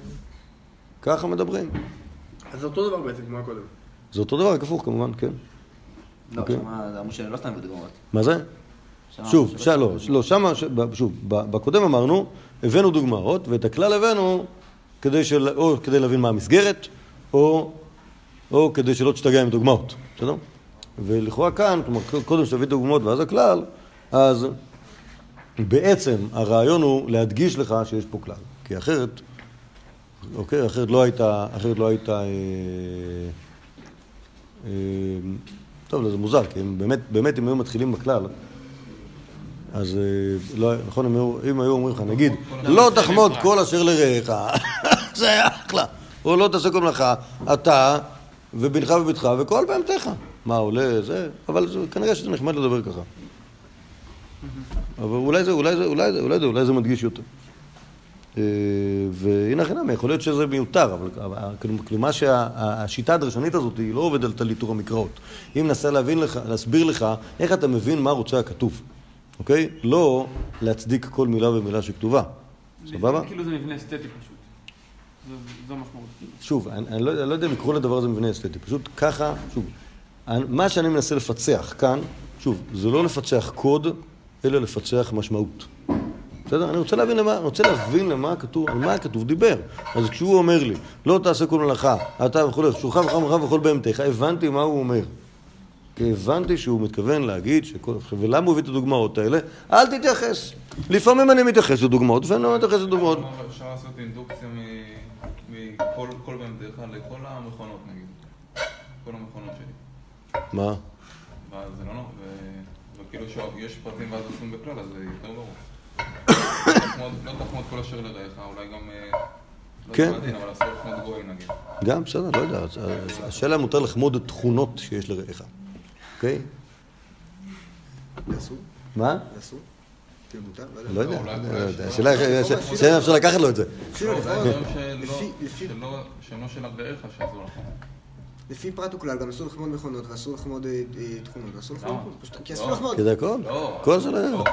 ככה מדברים. אז זה אותו דבר בעצם כמו הקודם. זה אותו דבר, רק הפוך כמובן, כן. לא, אוקיי. שמה, זה אמרו שלא סתם בדוגמאות. מה זה? שמה שוב, אמרו ש... שלא לא, לא, שמה, שוב, ב- בקודם אמרנו, הבאנו דוגמאות, ואת הכלל הבאנו כדי, של... או כדי להבין מה המסגרת, או, או כדי שלא תשתגע עם דוגמאות, בסדר? ולכאורה כאן, כלומר, קודם שתביא דוגמאות ואז הכלל, אז בעצם הרעיון הוא להדגיש לך שיש פה כלל, כי אחרת, אוקיי, אחרת לא הייתה, אחרת לא הייתה, אה, אה, טוב, זה מוזר, כי הם באמת, באמת אם היו מתחילים בכלל, אז אה, לא, נכון, אם היו- אם היו אומרים לך, נגיד, לא תחמוד כל אשר לרעך, זה היה אחלה. או לא תעשה כל מלאכה, אתה ובנך ובתך וכל בהמתך. מה עולה, זה, אבל זה- כנראה שזה נחמד לדבר ככה. אבל אולי זה, אולי זה, אולי זה, אולי זה, אולי זה מדגיש יותר. אה, והנה חינם, יכול להיות שזה מיותר, אבל אבל- כלומר, כלומר שהשיטה הדרשנית הזאת היא לא עובדת על איתור המקראות. היא מנסה להבין לך, להסביר לך איך אתה מבין מה רוצה הכתוב, אוקיי? לא להצדיק כל מילה ומילה שכתובה. סבבה? כאילו זה מבנה אסתטי פשוט. זו- זו המשמעות. שוב, אני, אני, לא, אני לא יודע אם לקרוא לדבר הזה מבנה אסתטי, פשוט ככה, שוב, אני, מה שאני מנסה לפצח כאן, שוב, זה לא לפצח קוד, אלא לפצח משמעות. בסדר? אני רוצה להבין למה, אני רוצה להבין למה כתוב, על מה הכתוב דיבר. אז כשהוא אומר לי, לא תעשה כל מלאכה, אתה שולחן וחם וחם וכל בהמתך, הבנתי מה הוא אומר. כי הבנתי שהוא מתכוון להגיד, שכל, ולמה הוא הביא את הדוגמאות האלה? אל תתייחס. לפעמים אני מתייחס לדוגמאות, ואני לא מתייחס לדוגמאות. אפשר לעשות אינדוקציה מכל כל בהמתך לכל המכונות נגיד. כל המכונות שלי. מה? זה לא נורא, וכאילו שיש פרטים ואז עושים בכלל, אז זה יותר ברור. לא תחמוד- תחמוד כל אשר לרעך, אולי גם... אה, לא כן. גם, בסדר, לא יודע. השאלה אם מותר לחמוד את תכונות שיש לרעך. אוקיי? אסור? מה? זה אסור? מותר? לא יודע. לא השאלה איך אפשר לקחת לו את זה. שהם לא של רעך שאסור לחמוד. לפי פרט וכלל גם אסור לחמוד מכונות ואסור לחמוד אה, אה, תכונות ואסור לחמוד כי אסור. לחמוד. כי זה הכל. לא, כל זה לא...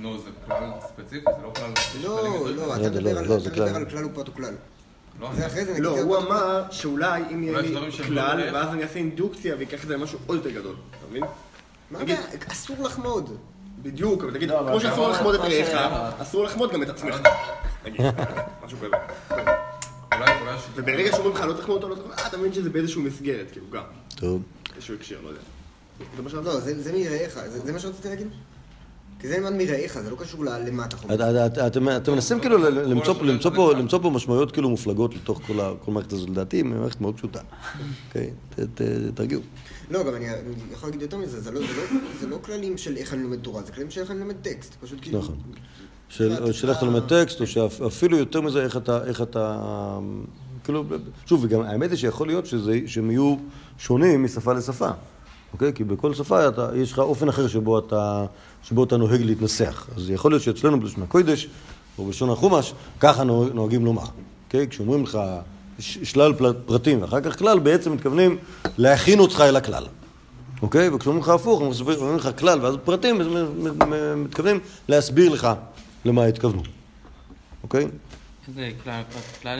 לא, נו, זה כלל ספציפי, זה לא כלל... לא, לא. אתה מדבר לא, על לא, אתה מדבר כלל. על כלל ופרט וכלל. לא, זה אחרי זה נגיד... לא, כלל הוא. אמר שאולי אם יהיה לי כלל, לא. ואז אני אעשה אינדוקציה ויקח את זה למשהו עוד יותר גדול, אתה מבין? מה הבעיה? אסור לחמוד. בדיוק, אבל תגיד, לא, כמו שאסור לחמוד את ש- אסור לחמוד גם את עצמך. נגיד, משהו כזה. וברגע שאומרים לך לא תחמוד אותו, לא תחמוד, אה, אתה מבין שזה באיזשהו מסגרת, כאילו, גם. טוב. איזשהו הקשר, לא יודע. לא, זה מה שרציתי להגיד? כי זה נאמן מרעך, זה לא קשור למה אתה את- אתם מנסים כאילו למצוא פה- משמעויות כאילו מופלגות לתוך כל המערכת הזאת, לדעתי היא מערכת מאוד פשוטה. אוקיי? ת- ת- תרגיעו. לא, גם אני יכול להגיד יותר מזה, זה לא- זה לא- זה לא כללים של איך אני לומד תורה, זה כללים של איך אני לומד טקסט. פשוט כאילו... נכון. של איך אתה לומד טקסט, או שאפילו יותר מזה, איך אתה, איך אתה, כאילו, שוב, וגם האמת היא שיכול להיות שזה, שהם יהיו שונים משפה לשפה, אוקיי? כי בכל שפה אתה, יש לך אופן אחר שבו אתה, שבו אתה נוהג להתנסח. אז יכול להיות שאצלנו בלשון הקודש, או בלשון החומש, ככה נוהג- נוהגים לומר, אוקיי? כשאומרים לך שלל פרטים ואחר כך כלל, בעצם מתכוונים להכין אותך אל הכלל. אוקיי? וכשאומרים לך הפוך, אומרים לך כלל ואז פרטים, אז מתכוונים להסביר לך למה התכוונו. אוקיי? זה כלל, כלל...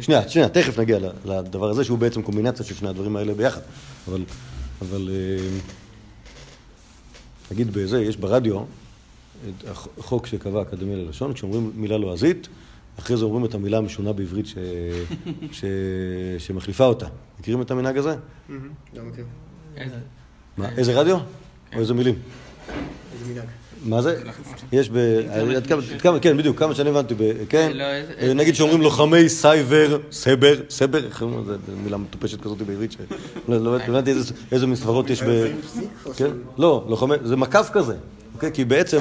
שנייה, שנייה, תכף נגיע לדבר הזה, שהוא בעצם קומבינציה של שני הדברים האלה ביחד. אבל, אבל אה, נגיד בזה, יש ברדיו החוק שקבע האקדמיה ללשון, כשאומרים מילה לועזית, אחרי זה אומרים את המילה המשונה בעברית ש... ש... שמחליפה אותה. מכירים את המנהג הזה? לא מכיר. איזה? מה, איזה רדיו? או איזה מילים? איזה מנהג. מה זה? יש ב... כן, בדיוק, כמה שאני הבנתי, כן. לא, איזה- נגיד שאומרים לוחמי סייבר, סבר, סבר, איך אומרים את זה? מילה מטופשת כזאת בעברית, שלא לא הבנתי איזה- מספרות יש ב... כן, לא, לוחמי, זה מקף כזה, אוקיי? כי בעצם...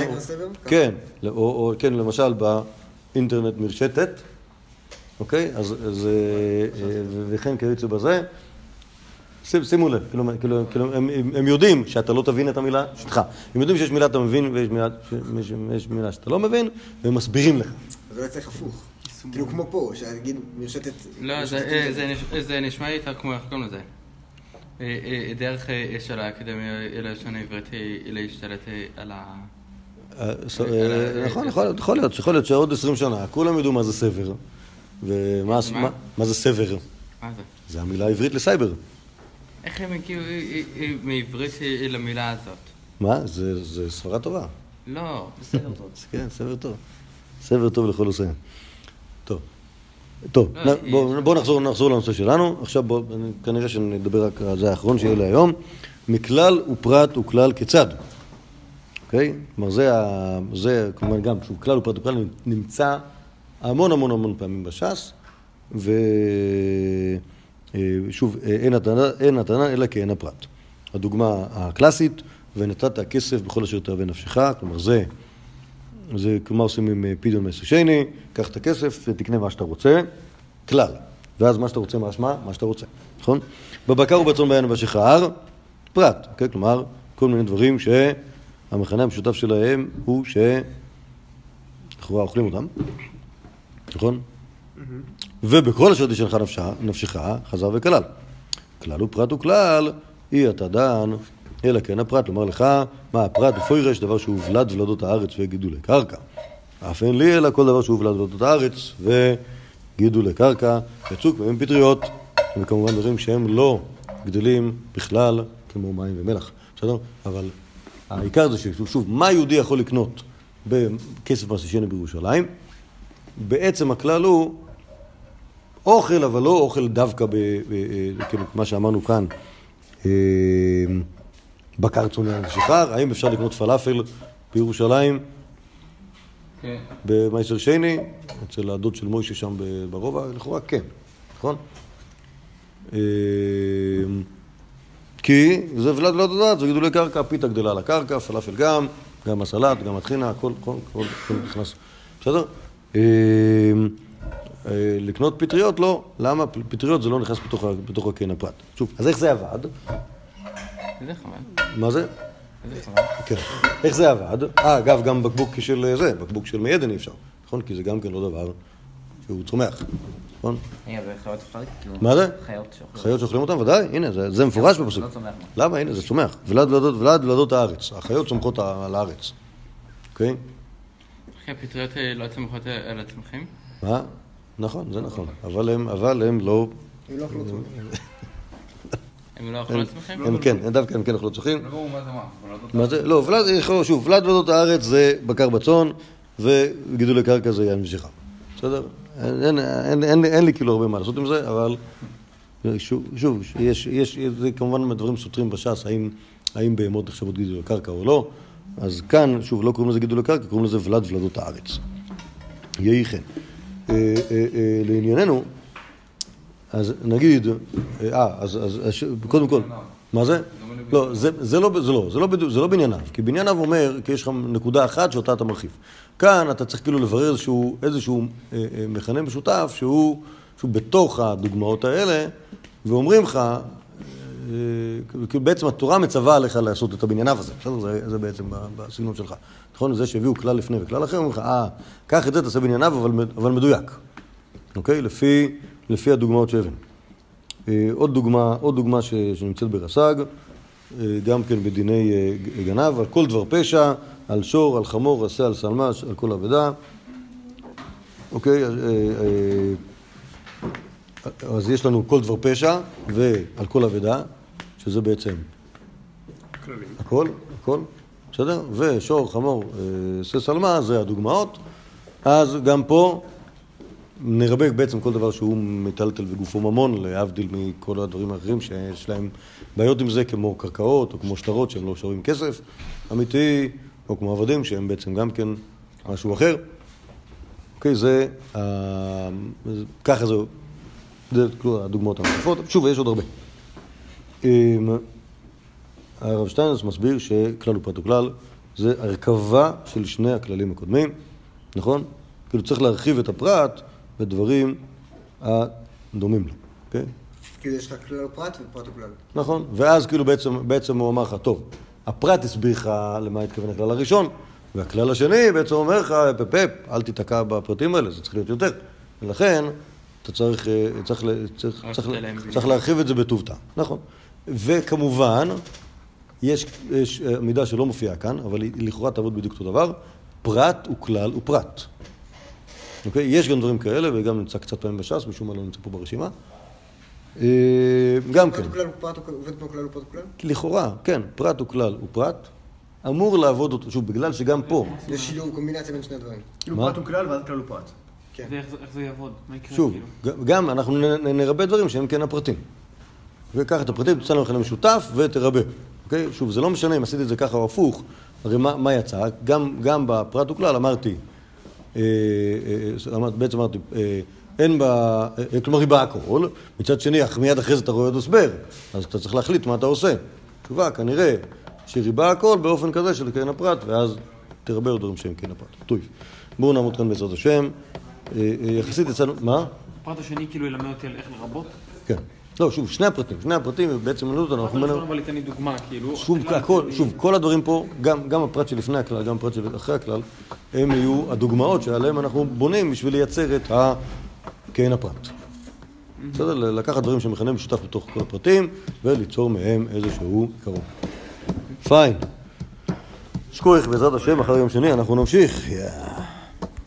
כן, או- או כן, למשל באינטרנט מרשתת, אוקיי? אז אז, אה, אה, וכן כיוצא בזה. שימו לב, כאילו, כאילו, כאילו הם, הם, הם יודעים שאתה לא תבין את המילה שלך. הם יודעים שיש מילה שאתה מבין ויש מילה, שיש, יש מילה שאתה לא מבין, והם מסבירים לך. אז אולי צריך הפוך. כאילו כמו פה, שנגיד מרשתת... לא, זה- אה, זה נש- זה נשמע לי יותר כמו, איך קוראים לזה? אה, אה, דרך אה, של האקדמיה ללשון העברית היא להשתלט אה, על ה... אה, אה, נכון, יכול להיות, יכול להיות, יכול להיות שעוד 20 שנה כולם ידעו מה זה סבר, ומה מה? מה- מה זה סבר. מה זה? זה המילה העברית לסייבר. איך הם הגיעו אה, אה, מעברית אה, למילה הזאת? מה? זה זה סברה טובה. לא, בסדר טוב. כן, סבר טוב. סבר טוב לכל עושה. טוב. טוב, לא, בואו בוא נחזור, נחזור לנושא שלנו. עכשיו בואו, כנראה שנדבר רק על זה האחרון שיהיה להיום. מכלל ופרט וכלל כיצד. אוקיי? כלומר, זה, זה כלומר, גם, שוב, כלל ופרט וכלל נמצא המון המון המון פעמים בש"ס, ושוב, אין הטענה, אין הטענה אלא כאין הפרט. הדוגמה הקלאסית, ונתת כסף בכל אשר תאווה נפשך, כלומר זה, זה כלומר עושים עם אה, פדיון מסר שני, קח את הכסף ותקנה מה שאתה רוצה, כלל. ואז מה שאתה רוצה משמע, מה שאתה רוצה, נכון? בבקר ובצאן בעין ובשחר, פרט, אוקיי? כלומר, כל מיני דברים שהמכנה המשותף שלהם הוא ש... לכאורה אוכלים אותם, נכון? ובכל אשר נפשה- נפשך, חזר וכלל. כלל ופרט וכלל, אי אתה דן, אלא כן הפרט. לומר לך, מה הפרט ופוירש, דבר שהוא ולד ולדות הארץ וגידולי קרקע. אף אין לי אלא כל דבר שהוא ולד ולדות הארץ וגידולי קרקע, יצוק מהם פטריות, וכמובן דברים שהם לא גדלים בכלל כמו מים ומלח, בסדר? אבל העיקר זה ששוב, מה יהודי יכול לקנות בכסף מסישני בירושלים? בעצם הכלל הוא אוכל, אבל לא אוכל דווקא, ב, ב, ב, כאילו, מה שאמרנו כאן, אה, בקר צונן ושחר. האם אפשר לקנות פלאפל בירושלים כן. במייסר שני, אצל הדוד של מוישה שם ברובע? לכאורה כן, נכון? אה, כי זה ולד לא יודעת, זה גידולי קרקע, פיתה גדלה על הקרקע, פלאפל גם, גם הסלט, גם הטחינה, הכל, הכל, הכל, הכל נכנס, בסדר? אה, לקנות פטריות, לא. למה? פטריות זה לא נכנס בתוך, בתוך הקן הפרט. שוב, אז איך זה עבד? חבל. מה זה? כן. איך זה עבד? אה, אגב, גם בקבוק של אה, זה, בקבוק של מי עדן אי אפשר, נכון? כי זה גם כן לא דבר שהוא צומח, נכון? כאילו, מה זה? חיות שאוכלים אותם? ודאי, הנה, זה, מפורש בפסוק. לא צומח. למה? הנה, זה צומח. ולד ולדות, ולד ולדות הארץ. החיות צומחות על הארץ, אוקיי? הפטריות אה, לא צמחות אה, על הצמחים? מה? נכון, זה נכון. אבל הם, אבל הם לא... הם לא אכלו צומח. הם לא אכלו צמחים? הם כן, הם דווקא הם כן אוכלות צוחים. לא ברור מה זה לא? לא, ולד, יכול- שוב, ולד ולדות הארץ זה בקר בצאן, וגידולי קרקע זה יין ושכה. בסדר? אין, לי כאילו הרבה מה לעשות עם זה, אבל שוב, יש, יש, זה כמובן דברים סותרים בש"ס, האם, האם בהמות נחשבות גידולי קרקע או לא, אז כאן, שוב, לא קוראים לזה גידולי קרקע, קוראים לזה ולד ולדות הארץ. יהי כן. אה, אה, אה, לענייננו, אז נגיד, אה, אז, אז, אז קודם כל, מה זה? לא, זה, זה לא, זה לא, זה לא, זה לא בענייניו, כי בענייניו אומר, כי יש לך נקודה אחת שאותה אתה מרחיב. כאן אתה צריך כאילו לברר איזשהו, איזשהו אה, אה, מכנה משותף שהוא, שהוא בתוך הדוגמאות האלה, ואומרים לך, כאילו בעצם התורה מצווה עליך לעשות את הבנייניו הזה, בסדר? זה, זה בעצם בסגנון שלך. נכון? זה שהביאו כלל לפני וכלל אחר, אומרים לך, אה, קח את זה, תעשה בנייניו, אבל, אבל מדויק. אוקיי? לפי, לפי הדוגמאות שהבאנו. אה, עוד דוגמה, עוד דוגמה ש, שנמצאת ברס"ג, אה, גם כן בדיני אה, גנב, על כל דבר פשע, על שור, על חמור, עשה, על שלמש, על כל אבדה. אוקיי? אה, אה, אז יש לנו כל דבר פשע ועל כל אבדה, שזה בעצם כללים. הכל, הכל, בסדר? ושור, חמור, אה, שא שלמה, זה הדוגמאות. אז גם פה נרבה בעצם כל דבר שהוא מטלטל וגופו ממון, להבדיל מכל הדברים האחרים שיש להם בעיות עם זה, כמו קרקעות או כמו שטרות שהם לא שווים כסף אמיתי, או כמו עבדים שהם בעצם גם כן משהו אחר. אוקיי, זה, אה, ככה זה, זה הדוגמאות הנוספות. שוב, יש עוד הרבה. הרב שטיינרס מסביר שכלל ופרט וכלל זה הרכבה של שני הכללים הקודמים, נכון? כאילו צריך להרחיב את הפרט בדברים הדומים לו, אוקיי? כאילו יש לך כלל ופרט ופרט וכלל. נכון, ואז כאילו בעצם, בעצם הוא אמר לך, טוב, הפרט הסביר לך למה התכוון הכלל הראשון, והכלל השני בעצם אומר לך, פפ פפ, אל תיתקע בפרטים האלה, זה צריך להיות יותר. ולכן, אתה צריך, אה, צריך, צריך, צריך, צריך להרחיב את זה בטוב טעם, נכון. וכמובן, יש, יש אה, מידה שלא מופיעה כאן, אבל היא לכאורה תעבוד בדיוק אותו דבר, פרט וכלל ופרט. אוקיי? יש גם דברים כאלה, וגם נמצא קצת פעמים בש"ס, משום מה לא נמצא פה ברשימה. אה, גם כן. פרט וכלל ופרט וכלל- עובד כמו כלל ופרט וכלל? לכאורה, כן, פרט וכלל ופרט, אמור לעבוד אותו, שוב, בגלל שגם פה, יש שילוב, קומבינציה בין שני הדברים. כאילו? פרט הוא כלל ואז כלל הוא פרט. כן. ואיך זה- איך זה יעבוד? מה יקרה? שוב, כאילו? גם אנחנו נרבה דברים שהם כן הפרטים. וקח את הפרטים, תצא לנו מכנה משותף ותרבה. אוקיי? שוב, זה לא משנה אם עשיתי את זה ככה או הפוך, הרי מה, מה יצא? גם, גם בפרט וכלל אמרתי, אה, אה, בעצם אמרתי, אה, אין בה, אה, כלומר היא באה הכל, מצד שני, אך מיד אחרי זה אתה רואה עוד הסבר, אז אתה צריך להחליט מה אתה עושה. תשובה, כנראה שריבה הכל באופן כזה של קרן הפרט, ואז תרבה עוד דברים שהם קרן הפרט. טוב, בואו נעמוד כאן בעזרת השם. אה, אה, יחסית יצאנו, מה? הפרט השני כאילו ילמד אותי על איך לרבות? כן. לא, שוב, שני הפרטים, שני הפרטים בעצם מלמדו אותנו, אנחנו... הראשון אבל ייתן לי דוגמה, כאילו... שוב, הכל, שוב, כל הדברים פה, גם, גם הפרט שלפני הכלל, גם הפרט שאחרי הכלל, הם יהיו הדוגמאות שעליהם אנחנו בונים בשביל לייצר את הכהן הפרט. בסדר? לקחת דברים שמכנה משותף בתוך כל הפרטים וליצור מהם איזשהו עיקרון. פיין. שכוח בעזרת השם, אחר יום שני אנחנו נמשיך. יאה.